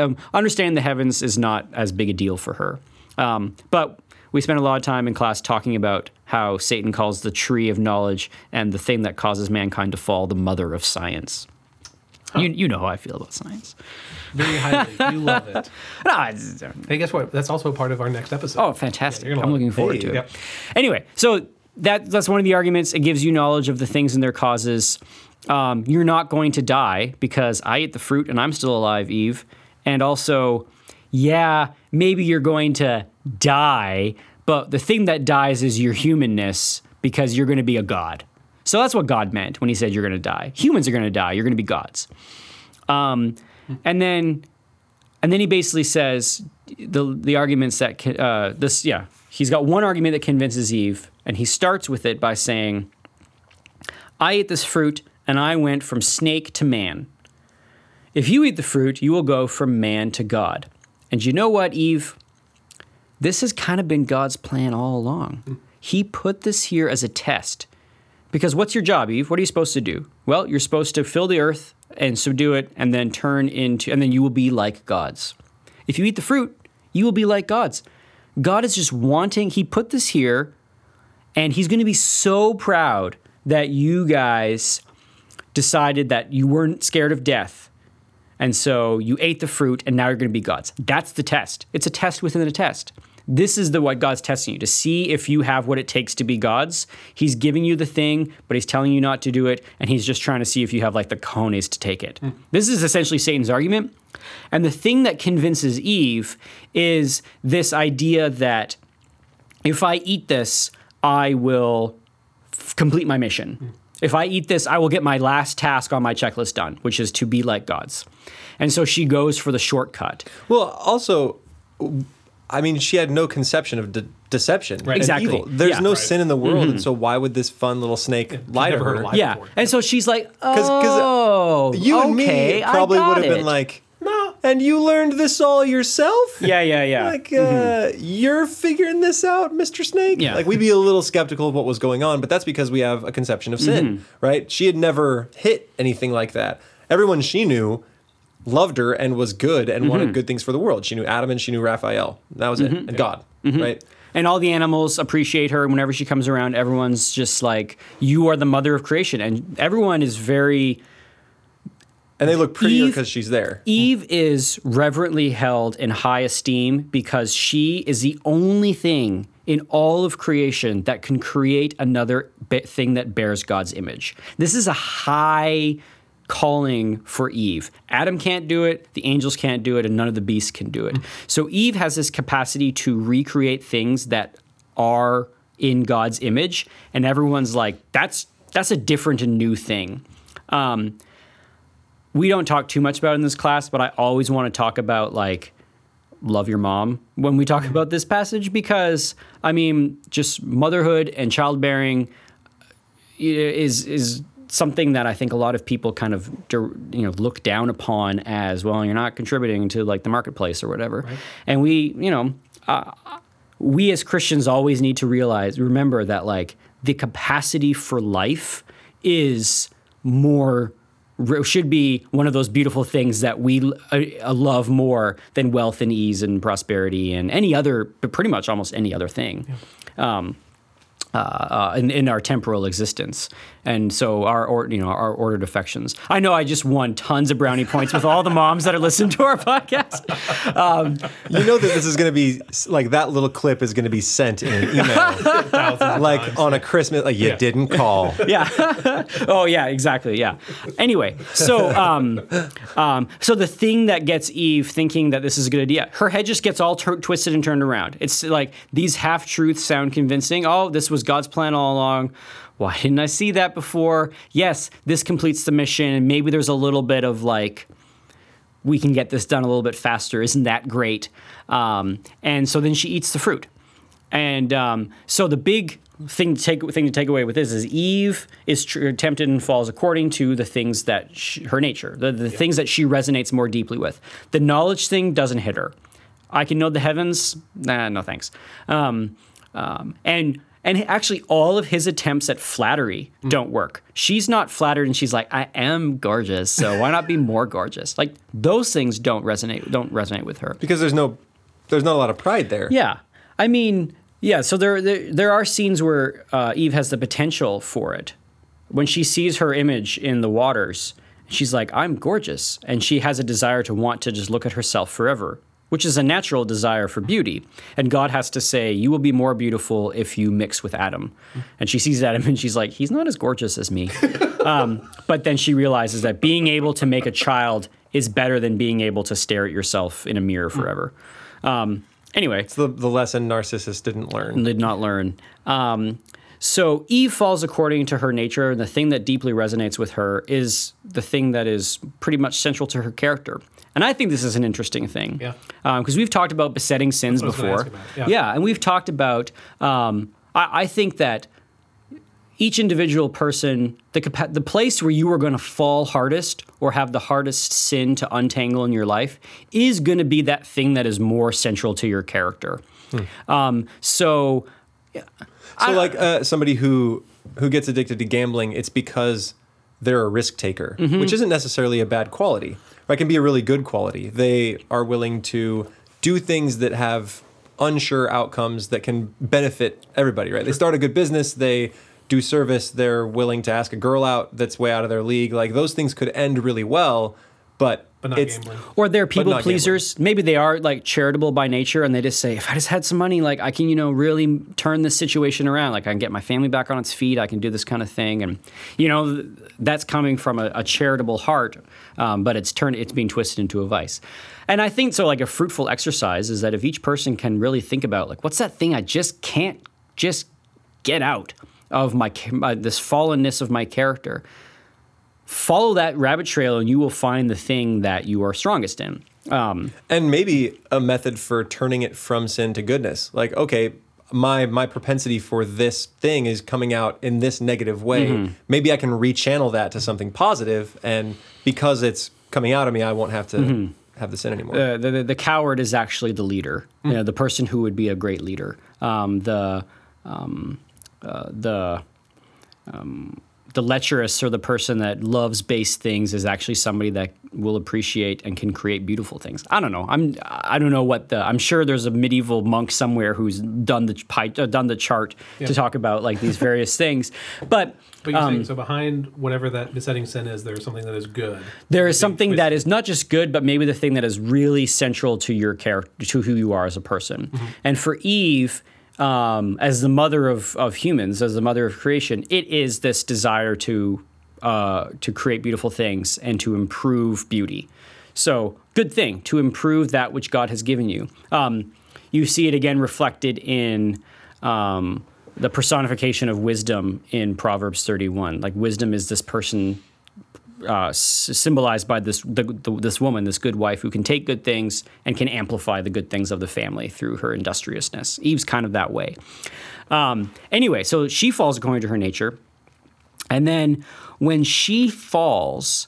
um, understanding the heavens is not as big a deal for her. Um, but we spent a lot of time in class talking about how Satan calls the tree of knowledge and the thing that causes mankind to fall the mother of science. You, you know how I feel about science. Very highly. you love it. <laughs> No, it's- Hey, guess what? That's also part of our next episode. Oh, fantastic! you're I'm it. looking forward Hey. to it. Yep. Anyway, so that that's one of the arguments. It gives you knowledge of the things and their causes. Um, you're not going to die because I ate the fruit and I'm still alive, Eve. And also, yeah, maybe you're going to die, but the thing that dies is your humanness because you're going to be a god. So that's what God meant when he said you're going to die. Humans are going to die. You're going to be gods. Um, and then and then he basically says the the arguments that uh, this yeah he's got one argument that convinces Eve, and he starts with it by saying, "I ate this fruit, and I went from snake to man. If you eat the fruit, you will go from man to God. And you know what, Eve? This has kind of been God's plan all along. He put this here as a test." Because what's your job, Eve? What are you supposed to do? Well, you're supposed to fill the earth and subdue it and then turn into, and then you will be like gods. If you eat the fruit, you will be like gods. God is just wanting, He put this here, and He's going to be so proud that you guys decided that you weren't scared of death. And so you ate the fruit, and now you're going to be gods. That's the test. It's a test within a test. This is the what God's testing you to see if you have what it takes to be gods. He's giving you the thing, but he's telling you not to do it, and he's just trying to see if you have like the cojones to take it. Hmm. This is essentially Satan's argument. And the thing that convinces Eve is this idea that if I eat this, I will f- complete my mission. Hmm. If I eat this, I will get my last task on my checklist done, which is to be like gods. And so she goes for the shortcut. Well, also, I mean, she had no conception of de- deception and Exactly. evil. There's Yeah. no Right. sin in the world, and so why would this fun little snake lie to her? a lie. Yeah. before. And so she's like, <laughs> 'Cause- 'cause oh, You and me probably would have been like, no, and you learned this all yourself? yeah, yeah, yeah. <laughs> Like, uh, you're figuring this out, Mr. Snake? Yeah. Like, we'd be a little skeptical of what was going on, but that's because we have a conception of sin, Mm-hmm. right? She had never hit anything like that. Everyone she knew loved her and was good and Mm-hmm. wanted good things for the world. She knew Adam and she knew Raphael. That was it. And God, Mm-hmm. right? and all the animals appreciate her. Whenever she comes around, everyone's just like, you are the mother of creation. And everyone is very. And they look prettier because she's there. Eve is reverently held in high esteem because she is the only thing in all of creation that can create another thing that bears God's image. This is a high calling for Eve. Adam can't do it, the angels can't do it, and none of the beasts can do it. So Eve has this capacity to recreate things that are in God's image, and everyone's like, that's that's a different and new thing. Um, we don't talk too much about in this class, but I always want to talk about like love your mom when we talk about this passage because I mean, just motherhood and childbearing is is something that I think a lot of people kind of you know look down upon as well. You're not contributing to like the marketplace or whatever, and we you know. Uh, we as Christians always need to realize, remember that like the capacity for life is more should be one of those beautiful things that we uh, love more than wealth and ease and prosperity and any other, but pretty much almost any other thing. Um, uh, uh, in, in our temporal existence, and so our or, you know our ordered affections. I know I just won tons of brownie points with all the moms that are listening to our podcast. You know that this is going to be like that little clip is going to be sent in an email, <laughs> like on a Christmas. Like you Yeah. didn't call. <laughs> yeah. <laughs> oh yeah, exactly. Yeah. Anyway, so um, um, so the thing that gets Eve thinking that this is a good idea, her head just gets all tur twisted and turned around. It's like these half truths sound convincing. Oh, this was God's plan all along. Why didn't I see that before? Yes, this completes the mission, and maybe there's a little bit of like we can get this done a little bit faster. Isn't that great? Um, and so then she eats the fruit. And um, so the big thing to take thing to take away with this is Eve is tr- tempted and falls according to the things that she, her nature, the, the things that she resonates more deeply with. The knowledge thing doesn't hit her. I can know the heavens. Nah, no thanks. Um, um, and And actually, all of his attempts at flattery don't work. She's not flattered, and she's like, "I am gorgeous, so why not be <laughs> more gorgeous?" Like those things don't resonate. Don't resonate with her. because there's no there's not a lot of pride there. Yeah, I mean, yeah. So there, there, there are scenes where uh, Eve has the potential for it. When she sees her image in the waters, she's like, "I'm gorgeous," and she has a desire to want to just look at herself forever, which is a natural desire for beauty. And God has to say, "You will be more beautiful if you mix with Adam." And she sees Adam, and she's like, "He's not as gorgeous as me." <laughs> um, but then she realizes that being able to make a child is better than being able to stare at yourself in a mirror forever. Um, anyway, It's the, the lesson Narcissus didn't learn. did not learn. Um, so Eve falls according to her nature, and the thing that deeply resonates with her is the thing that is pretty much central to her character. And I think this is an interesting thing. Yeah. Because we've talked about besetting sins That's what I was before. gonna ask about, yeah. and we've talked about, um, I, I think that each individual person, the, capa- the place where you are going to fall hardest or have the hardest sin to untangle in your life is going to be that thing that is more central to your character. Um, so, So like uh, somebody who who gets addicted to gambling, it's because they're a risk taker, Mm-hmm. which isn't necessarily a bad quality. It can be a really good quality. They are willing to do things that have unsure outcomes that can benefit everybody, right? They start a good business, they do service, they're willing to ask a girl out that's way out of their league. Like those things could end really well, but, But not it's gambling. or they're people pleasers. Maybe they are like charitable by nature, and they just say, if I just had some money, like I can, you know, really turn this situation around. Like I can get my family back on its feet. I can do this kind of thing, and you know, that's coming from a, a charitable heart, um, but it's turned, it's being twisted into a vice. And I think so. Like a fruitful exercise is that if each person can really think about, like, what's that thing I just can't just get out of my, my this fallenness of my character follow that rabbit trail and you will find the thing that you are strongest in. Um, and maybe a method for turning it from sin to goodness like okay my my propensity for this thing is coming out in this negative way Mm-hmm. maybe i can rechannel that to something positive and because it's coming out of me i won't have to Mm-hmm. have the sin anymore uh, the, the, the coward is actually the leader, you know, the person who would be a great leader. Um, the um, uh, the um, the lecherous or the person that loves base things is actually somebody that will appreciate and can create beautiful things. I don't know. I'm I don't know what the. I'm sure there's a medieval monk somewhere who's done the pie, uh, done the chart to talk about like these various things, but. But you're um, saying, so behind whatever that besetting sin is, there's something that is good. there is something that is not just good, but maybe the thing that is really central to your character, to who you are as a person. Mm-hmm. And for Eve, um, as the mother of, of humans, as the mother of creation, it is this desire to uh, to create beautiful things and to improve beauty. So, good thing to improve that which God has given you. Um, you see it again reflected in. Um, the personification of wisdom in Proverbs 31. Like wisdom is this person uh, symbolized by this the, the, this woman, this good wife, who can take good things and can amplify the good things of the family through her industriousness. Eve's kind of that way. Um, anyway, so she falls according to her nature, and then when she falls,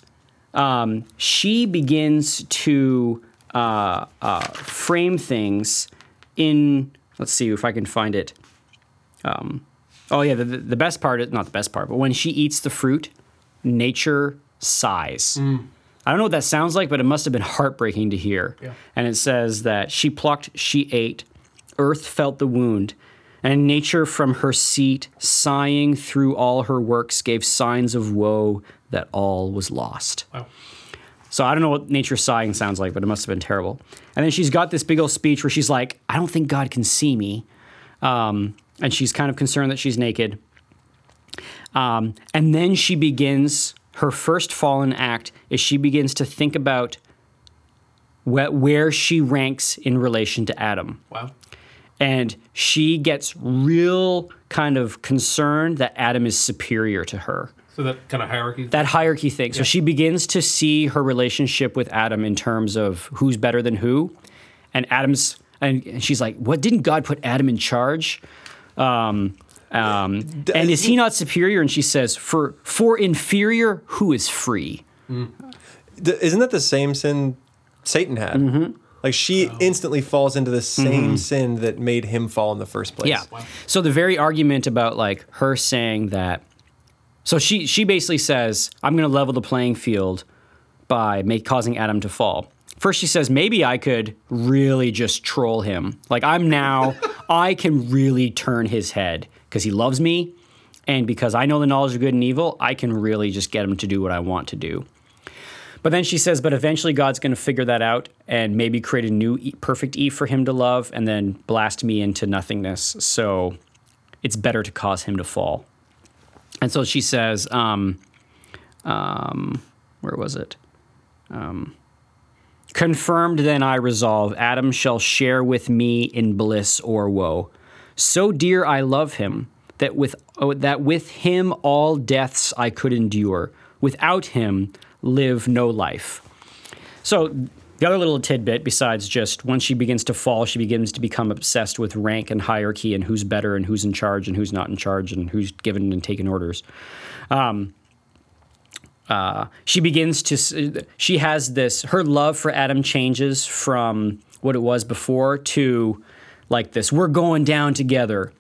um, she begins to uh, uh, frame things in. Let's see if I can find it. Um, oh yeah, the, the the best part, is not the best part, but when she eats the fruit, nature sighs. I don't know what that sounds like, but it must have been heartbreaking to hear. Yeah. And it says that she plucked, she ate, earth felt the wound, and nature from her seat, sighing through all her works, gave signs of woe that all was lost. Wow. So I don't know what nature sighing sounds like, but it must have been terrible. And then she's got this big old speech where she's like, I don't think God can see me. Um, and she's kind of concerned that she's naked. Um, and then she begins her first fallen act is she begins to think about wh- where she ranks in relation to Adam Wow. and she gets real kind of concerned that Adam is superior to her. So that kind of hierarchy. That hierarchy thing. So she begins to see her relationship with Adam in terms of who's better than who, and Adam's. And and she's like, "What didn't God put Adam in charge?" Um, um, and is he not superior? And she says, "For for inferior, who is free?" D- isn't that the same sin satan had Mm-hmm. Like she instantly falls into the same sin that made him fall in the first place. Yeah. So the very argument about like her saying that so she she basically says, I'm gonna level the playing field by make causing Adam to fall. First she says, maybe I could really just troll him. Like I'm now <laughs> I can really turn his head because he loves me and because I know the knowledge of good and evil, I can really just get him to do what I want to do. But then she says, but eventually God's going to figure that out and maybe create a new perfect Eve for him to love and then blast me into nothingness. So it's better to cause him to fall. And so she says, um, um, where was it? Um, Confirmed then I resolve, Adam shall share with me in bliss or woe. So dear I love him, that with, oh, that with him all deaths I could endure. Without him live no life. So the other little tidbit, besides just once she begins to fall, she begins to become obsessed with rank and hierarchy and who's better and who's in charge and who's not in charge and who's given and taken orders. Um, uh, she begins to, she has this, her love for Adam changes from what it was before to like this, we're going down together.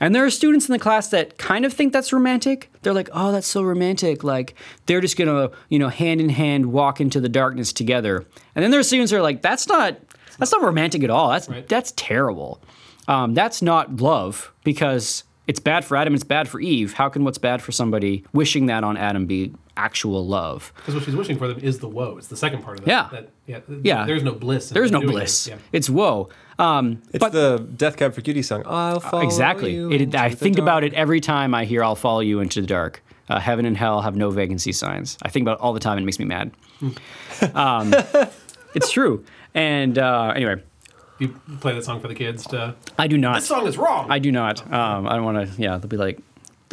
And there are students in the class that kind of think that's romantic. They're like, "Oh, that's so romantic." Like they're just gonna, you know, hand in hand walk into the darkness together. And then there are students who are like, "That's not, that's not romantic at all. That's Right. that's terrible. Um, that's not love because it's bad for Adam. It's bad for Eve. How can what's bad for somebody wishing that on Adam be actual love? Because what she's wishing for them is the woe. It's the second part of that. Yeah. That, yeah. Yeah. There's no bliss. in There's no bliss. It. Yeah. It's woe. Um, It's but the Death Cab for Cutie song. I'll follow exactly. you It, I the think about it every time I hear "I'll follow you into the dark." Uh, Heaven and hell have no vacancy signs. I think about it all the time. and It makes me mad. <laughs> um, it's true. And uh, anyway, You play that song for the kids to. I do not. This song is wrong. I do not. Um, I don't want to. Yeah, they'll be like.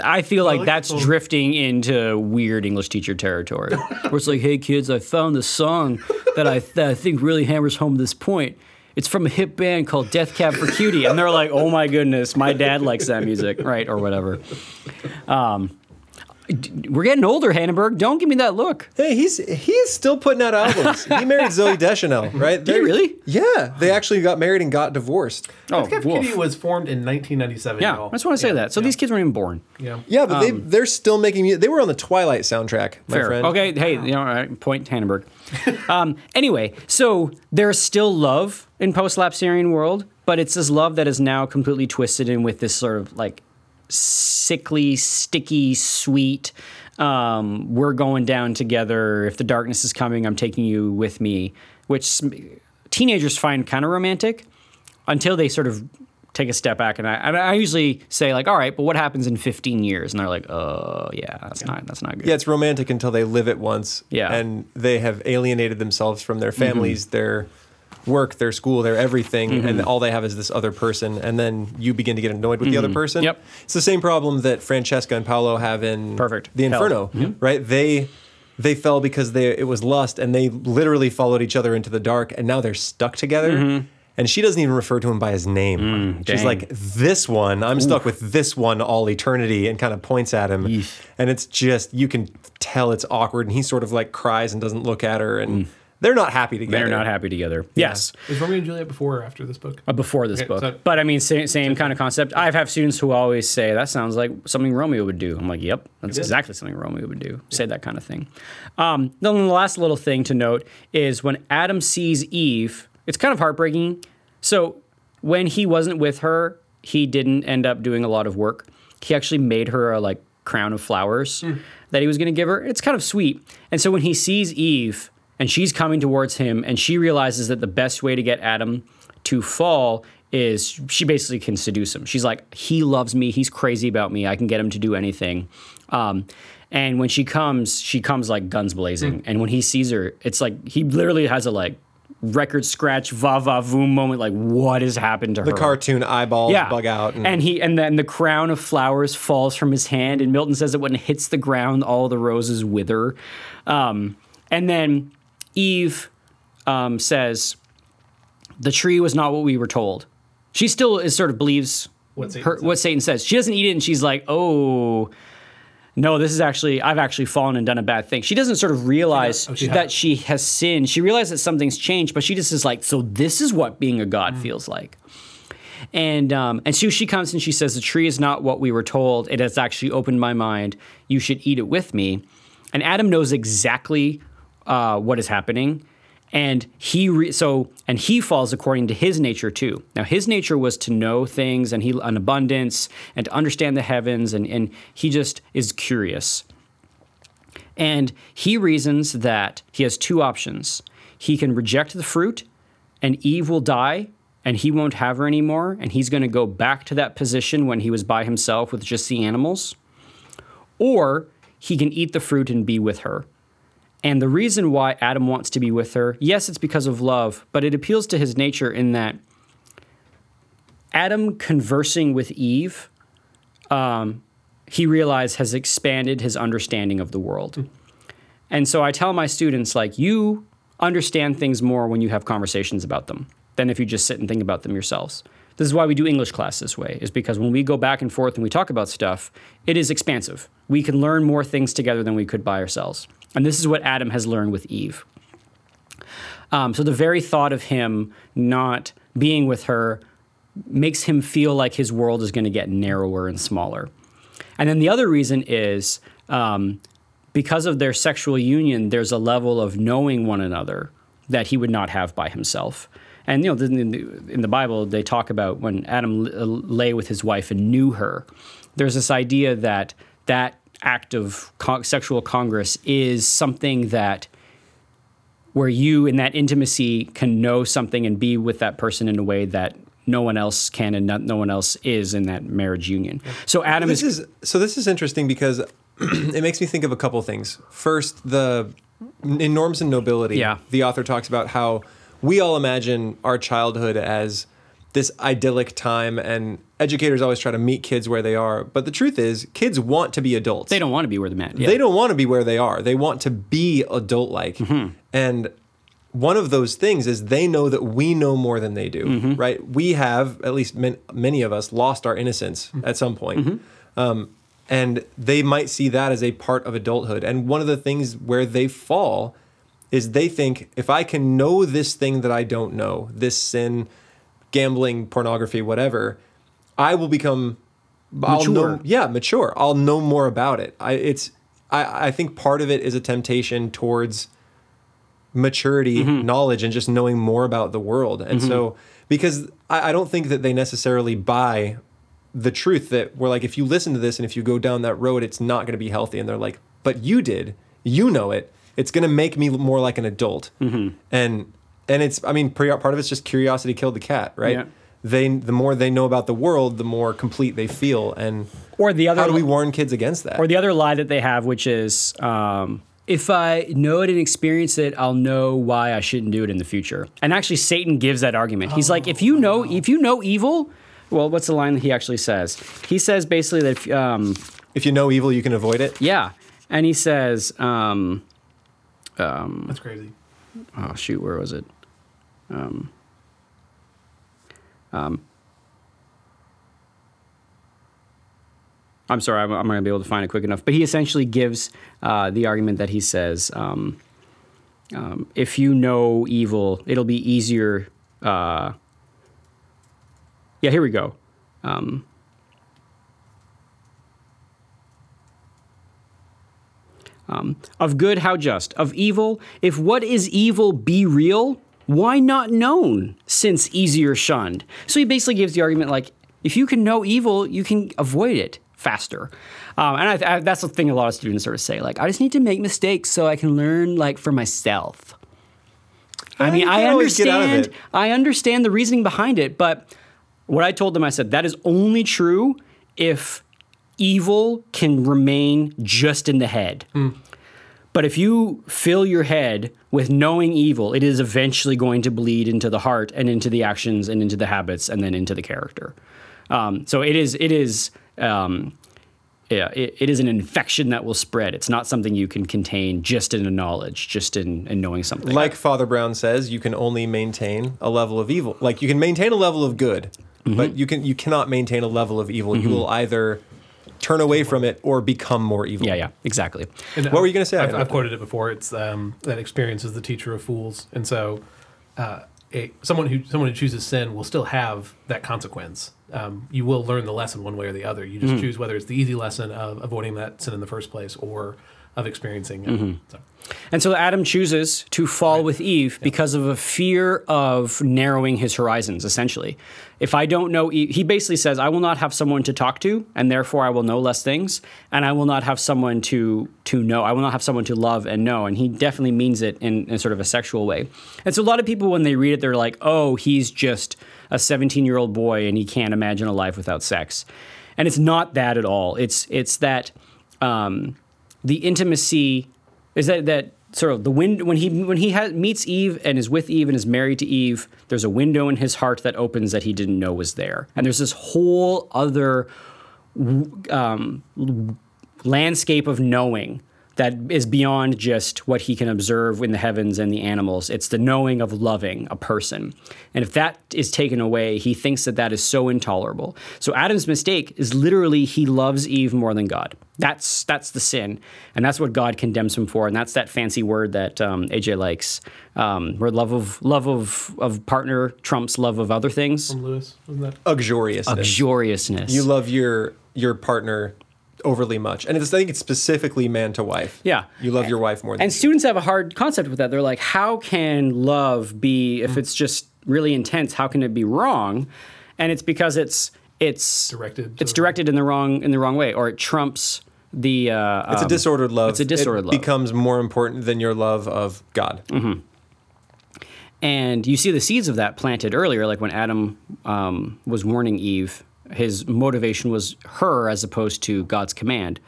I feel like like that's drifting into weird English teacher territory, <laughs> where it's like, "Hey kids, I found this song that I that I think really hammers home this point. It's from a hip band called Death Cab for Cutie," and they're like, "Oh my goodness, my dad likes that music, right, or whatever." Um, we're getting older, Hannenberg. Don't give me that look. Hey, he's he is still putting out albums. he married Zooey <laughs> Deschanel, right? Did he They're- really? Yeah, they actually got married and got divorced. Oh, Death Cab for woof. Was formed in 1997. yeah, y'all. I just want to say Yeah, that. So yeah, these kids weren't even born. Yeah. Yeah, but they they're still making music. They were on the Twilight soundtrack, my Fair. friend. Okay. Hey, you know, all right, point Hannenberg. <laughs> um, anyway, so there's still love in post-lapsarian world, but it's this love that is now completely twisted in with this sort of like sickly, sticky, sweet. Um, we're going down together. If the darkness is coming, I'm taking you with me. Which teenagers find kind of romantic until they sort of take a step back. And I, and I usually say like, all right, but what happens in 15 years? And they're like, oh yeah, that's not that's not good. Yeah, it's romantic until they live it once. Yeah. Mm-hmm. And they have alienated themselves from their families, their work, their school, their everything, Mm-hmm. and all they have is this other person. And then you begin to get annoyed with the other person. Mm-hmm. Yep. It's the same problem that Francesca and Paolo have in Perfect. The. Inferno, right? They they fell because they it was lust and they literally followed each other into the dark and now they're stuck together. And she doesn't even refer to him by his name. She's Mm-hmm. Mm, dang. like, this one, I'm stuck with this one all eternity, and kind of points at him. And it's just, you can tell it's awkward. And he sort of like cries and doesn't look at her. And they're not happy together. They're not happy together. Yes, Is Romeo and Juliet before or after this book? uh, before this Okay, book. so- but I mean, same, same kind of concept. I've have students who always say that sounds like something Romeo would do. I'm like, yep, that's exactly something Romeo would do. Say that kind of thing. Um, then the last little thing to note is when Adam sees Eve, it's kind of heartbreaking. So when he wasn't with her, he didn't end up doing a lot of work. He actually made her a like crown of flowers that he was going to give her. It's kind of sweet. And so when he sees Eve and she's coming towards him and she realizes that the best way to get Adam to fall is she basically can seduce him. She's like, he loves me. He's crazy about me. I can get him to do anything. Um, and when she comes, she comes like guns blazing. And when he sees her, it's like he literally has a like record scratch va va voom moment. Like, what has happened to The her? The cartoon eyeballs yeah. bug out. And, he and then the crown of flowers falls from his hand. And Milton says that when it hits the ground, all the roses wither. Um, and then Eve um, says, "The tree was not what we were told." She still is sort of believes What Satan her, what Satan says. She doesn't eat it, and she's like, "Oh." no, this is actually, I've actually fallen and done a bad thing. She doesn't sort of realize Oh, she that hasn't. she has sinned. She realizes that something's changed, but she just is like, so this is what being a God Mm. feels like. And um, and so she comes and she says, the tree is not what we were told. It has actually opened my mind. You should eat it with me. And Adam knows exactly uh, what is happening. And he re- so and he falls according to his nature too. Now his nature was to know things and he an abundance and to understand the heavens and and he just is curious. And he reasons that he has two options. He can reject the fruit, and Eve will die, and he won't have her anymore, and he's going to go back to that position when he was by himself with just the animals. Or he can eat the fruit and be with her. And the reason why Adam wants to be with her, yes, it's because of love, but it appeals to his nature in that Adam conversing with Eve um, he realized has expanded his understanding of the world. And so I tell my students, like, you understand things more when you have conversations about them than if you just sit and think about them yourselves. This is why we do English class this way, is because when we go back and forth and we talk about stuff, it is expansive. We can learn more things together than we could by ourselves. And this is what Adam has learned with Eve. Um, so the very thought of him not being with her makes him feel like his world is going to get narrower and smaller. And then the other reason is um, because of their sexual union, there's a level of knowing one another that he would not have by himself. And you know, in the, Bible, they talk about when Adam lay with his wife and knew her. There's this idea that that act of con- sexual congress is something that where you in that intimacy can know something and be with that person in a way that no one else can and no one else is in that marriage union. So Adam This is is so. This is interesting because <clears throat> it makes me think of a couple things. First, the in norms and nobility. Yeah. The author talks about how we all imagine our childhood as this idyllic time, and educators always try to meet kids where they are. But the truth is, kids want to be adults. they don't want to be where they're at. Yeah. They don't want to be where they are. They want to be adult like. Mm-hmm. And one of those things is they know that we know more than they do, Mm-hmm. right? We have, at least man, many of us, lost our innocence Mm-hmm. at some point. Um, and they might see that as a part of adulthood. And one of the things where they fall is they think if I can know this thing that I don't know, this sin, gambling, pornography, whatever, I will become I'll know, yeah, mature. I'll know more about it. I it's I, I think part of it is a temptation towards maturity, Mm-hmm. knowledge, and just knowing more about the world. And so because I, I don't think that they necessarily buy the truth that we're like, if you listen to this and if you go down that road, it's not going to be healthy. And they're like, but you did, you know it. It's going to make me more like an adult. Mm-hmm. And and it's, I mean, part of it's just curiosity killed the cat, right? Yeah. They the more they know about the world, the more complete they feel. And or the other how do we warn kids against that? or the other lie that they have, which is um, if I know it and experience it, I'll know why I shouldn't do it in the future. And actually, Satan gives that argument. He's like, if you know, if you know evil, well, what's the line that he actually says? He says basically that, if, um, if you know evil, you can avoid it. yeah, and he says, um, That's crazy. oh shoot, where was it? Um, um, I'm sorry, I'm, I'm not going to be able to find it quick enough. But he essentially gives uh, the argument that he says, um, um, if you know evil, it'll be easier. Uh, yeah, here we go. Um, Um, of good, how just? Of evil, if what is evil be real, why not known, since easier shunned? So he basically gives the argument like, if you can know evil, you can avoid it faster. Um, and I, I, that's the thing a lot of students sort of say, like, I just need to make mistakes so I can learn, like, for myself. I mean, I can't always get out of understand. I understand the reasoning behind it, but what I told them, I said that is only true if evil can remain just in the head. But if you fill your head with knowing evil, it is eventually going to bleed into the heart and into the actions and into the habits and then into the character. Um, so it is. It is. Um, yeah, it, it is an infection that will spread. It's not something you can contain just in a knowledge, just in, in knowing something. Like Father Brown says, you can only maintain a level of evil. Like you can maintain a level of good, Mm-hmm. but you can you cannot maintain a level of evil. You will either turn away from it or become more evil. Yeah, yeah, exactly. And What were you gonna say? I've, I've quoted it before. It's um, that experience is the teacher of fools, and so uh, a, someone who someone who chooses sin will still have that consequence. Um, you will learn the lesson one way or the other. You just choose whether it's the easy lesson of avoiding that sin in the first place or of experiencing it. Mm-hmm. So, And so Adam chooses to fall with Eve because of a fear of narrowing his horizons, essentially. If I don't know Eve, he basically says, I will not have someone to talk to, and therefore I will know less things, and I will not have someone to to know. I will not have someone to love and know. And he definitely means it in, in sort of a sexual way. And so a lot of people, when they read it, they're like, oh, he's just a 17 year old boy and he can't imagine a life without sex. And it's not that at all. It's it's that um, the intimacy is that that sort of the wind when he when he meets Eve and is with Eve and is married to Eve. There's a window in his heart that opens that he didn't know was there, and there's this whole other um, landscape of knowing that is beyond just what he can observe in the heavens and the animals. It's the knowing of loving a person. And if that is taken away, he thinks that that is so intolerable. So Adam's mistake is literally he loves Eve more than God. That's that's the sin, and that's what God condemns him for. And that's that fancy word that um, AJ likes, um, where love of love of of partner trumps love of other things. from Lewis, wasn't that? Uxoriousness. Luxuriousness. you love your your partner overly much, and it's, I think it's specifically man to wife. Yeah. you love your wife more than And students have a hard concept with that. They're like, how can love be if it's just really intense? How can it be wrong? And it's because it's it's Directed It's the- directed in the wrong in the wrong way, or it trumps the. Uh, It's a um, disordered love. it's a disordered it love. becomes more important than your love of God. And you see the seeds of that planted earlier, like when Adam um, was warning Eve, his motivation was her as opposed to God's command.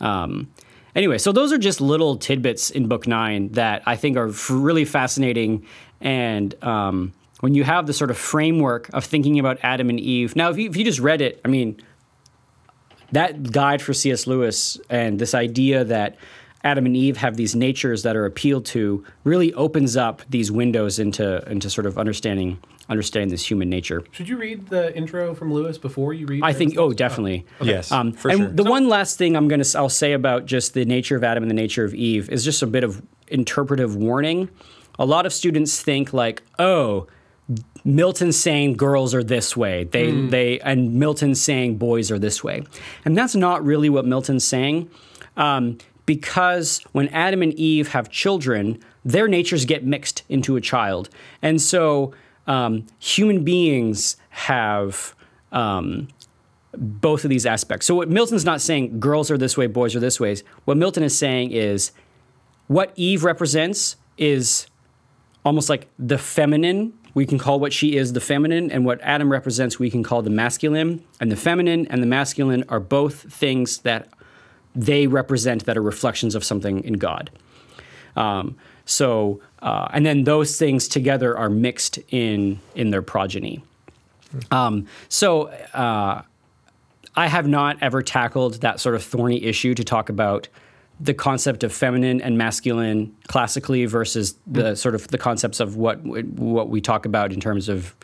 Um, anyway, so those are just little tidbits in Book Nine that I think are really fascinating. And um, when you have the sort of framework of thinking about Adam and Eve, now if you, if you just read it, I mean, that guide for C.S. Lewis and this idea that Adam and Eve have these natures that are appealed to really opens up these windows into into sort of understanding understanding this human nature. Should you read the intro from Lewis before you read? I think Aaron's oh thoughts? definitely. Yes, Um, for and sure. the one last thing I'm gonna s- I'll say about just the nature of Adam and the nature of Eve is just a bit of interpretive warning. A lot of students think like, oh, Milton's saying girls are this way. They they and Milton's saying boys are this way, and that's not really what Milton's saying. Um, because when Adam and Eve have children, their natures get mixed into a child, and so um, human beings have. Um, both of these aspects. So what Milton's not saying girls are this way, boys are this way. What Milton is saying is what Eve represents is almost like the feminine. We can call what she is the feminine, and what Adam represents we can call the masculine. And the feminine and the masculine are both things that they represent that are reflections of something in God. Um, so, uh, and then those things together are mixed in in their progeny. Um, so, uh, I have not ever tackled that sort of thorny issue to talk about the concept of feminine and masculine classically versus the sort of the concepts of what what we talk about in terms of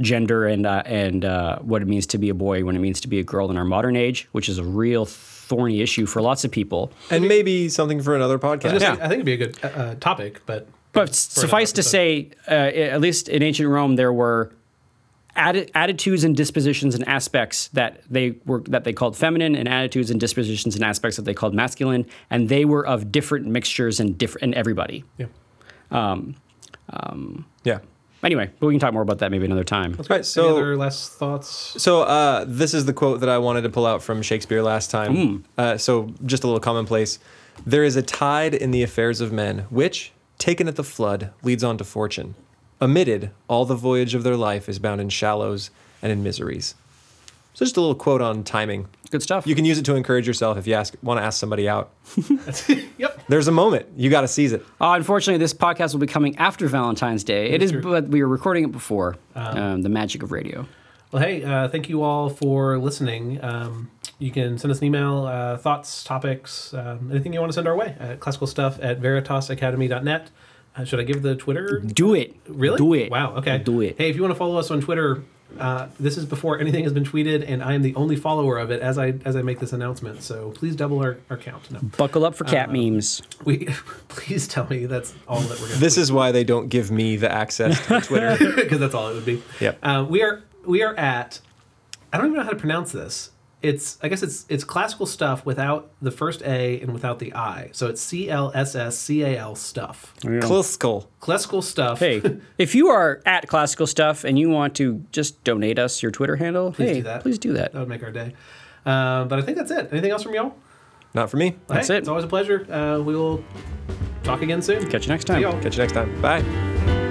gender and uh, and uh, what it means to be a boy when it means to be a girl in our modern age, which is a real thorny issue for lots of people. and maybe something for another podcast. gonna say, Yeah. I think it'd be a good uh, uh, topic, but But suffice to say, uh, at least in ancient Rome, there were atti- attitudes and dispositions and aspects that they were that they called feminine, and attitudes and dispositions and aspects that they called masculine, and they were of different mixtures and different and everybody. yeah. yeah. Anyway, but we can talk more about that maybe another time. That's right. Any So other last thoughts? So uh, this is the quote that I wanted to pull out from Shakespeare last time. Hmm. Uh, so just a little commonplace. There is a tide in the affairs of men, which, taken at the flood, leads on to fortune. Omitted, all the voyage of their life is bound in shallows and in miseries. So just a little quote on timing. Good stuff. You can use it to encourage yourself if you ask want to ask somebody out. <laughs> yep. There's a moment you got to seize it. Uh, unfortunately, this podcast will be coming after Valentine's Day. It is, true. but we were recording it before. Um, the magic of radio. Well, hey, uh, thank you all for listening. Um, you can send us an email, uh, thoughts, topics, um, anything you want to send our way at classicalstuff at veritasacademy.net. Uh, should I give the Twitter? Do it. Really? Do it. Wow. Okay. Do it. Hey, if you want to follow us on Twitter, Uh, this is before anything has been tweeted, and I am the only follower of it as I as I make this announcement. So please double our, our count. No, Buckle up for cat memes. we <laughs> please tell me that's all that we're going to This is why they don't give me the access to <laughs> Twitter. <laughs> because that's all it would be. Yep. Uh, we are we are at. I don't even know how to pronounce this. It's I guess it's it's classical stuff without the first A and without the I. So it's C L S S C A L stuff. Kliskal. Classical stuff. Hey, <laughs> if you are at classical stuff and you want to just donate us your Twitter handle, Please hey, do that. please do that. that would make our day. Uh, but I think that's it. Anything else from y'all? Not for me. That's Hey, it. It's always a pleasure. Uh, we will talk again soon. Catch you next See time. y'all. Catch you next time. Bye.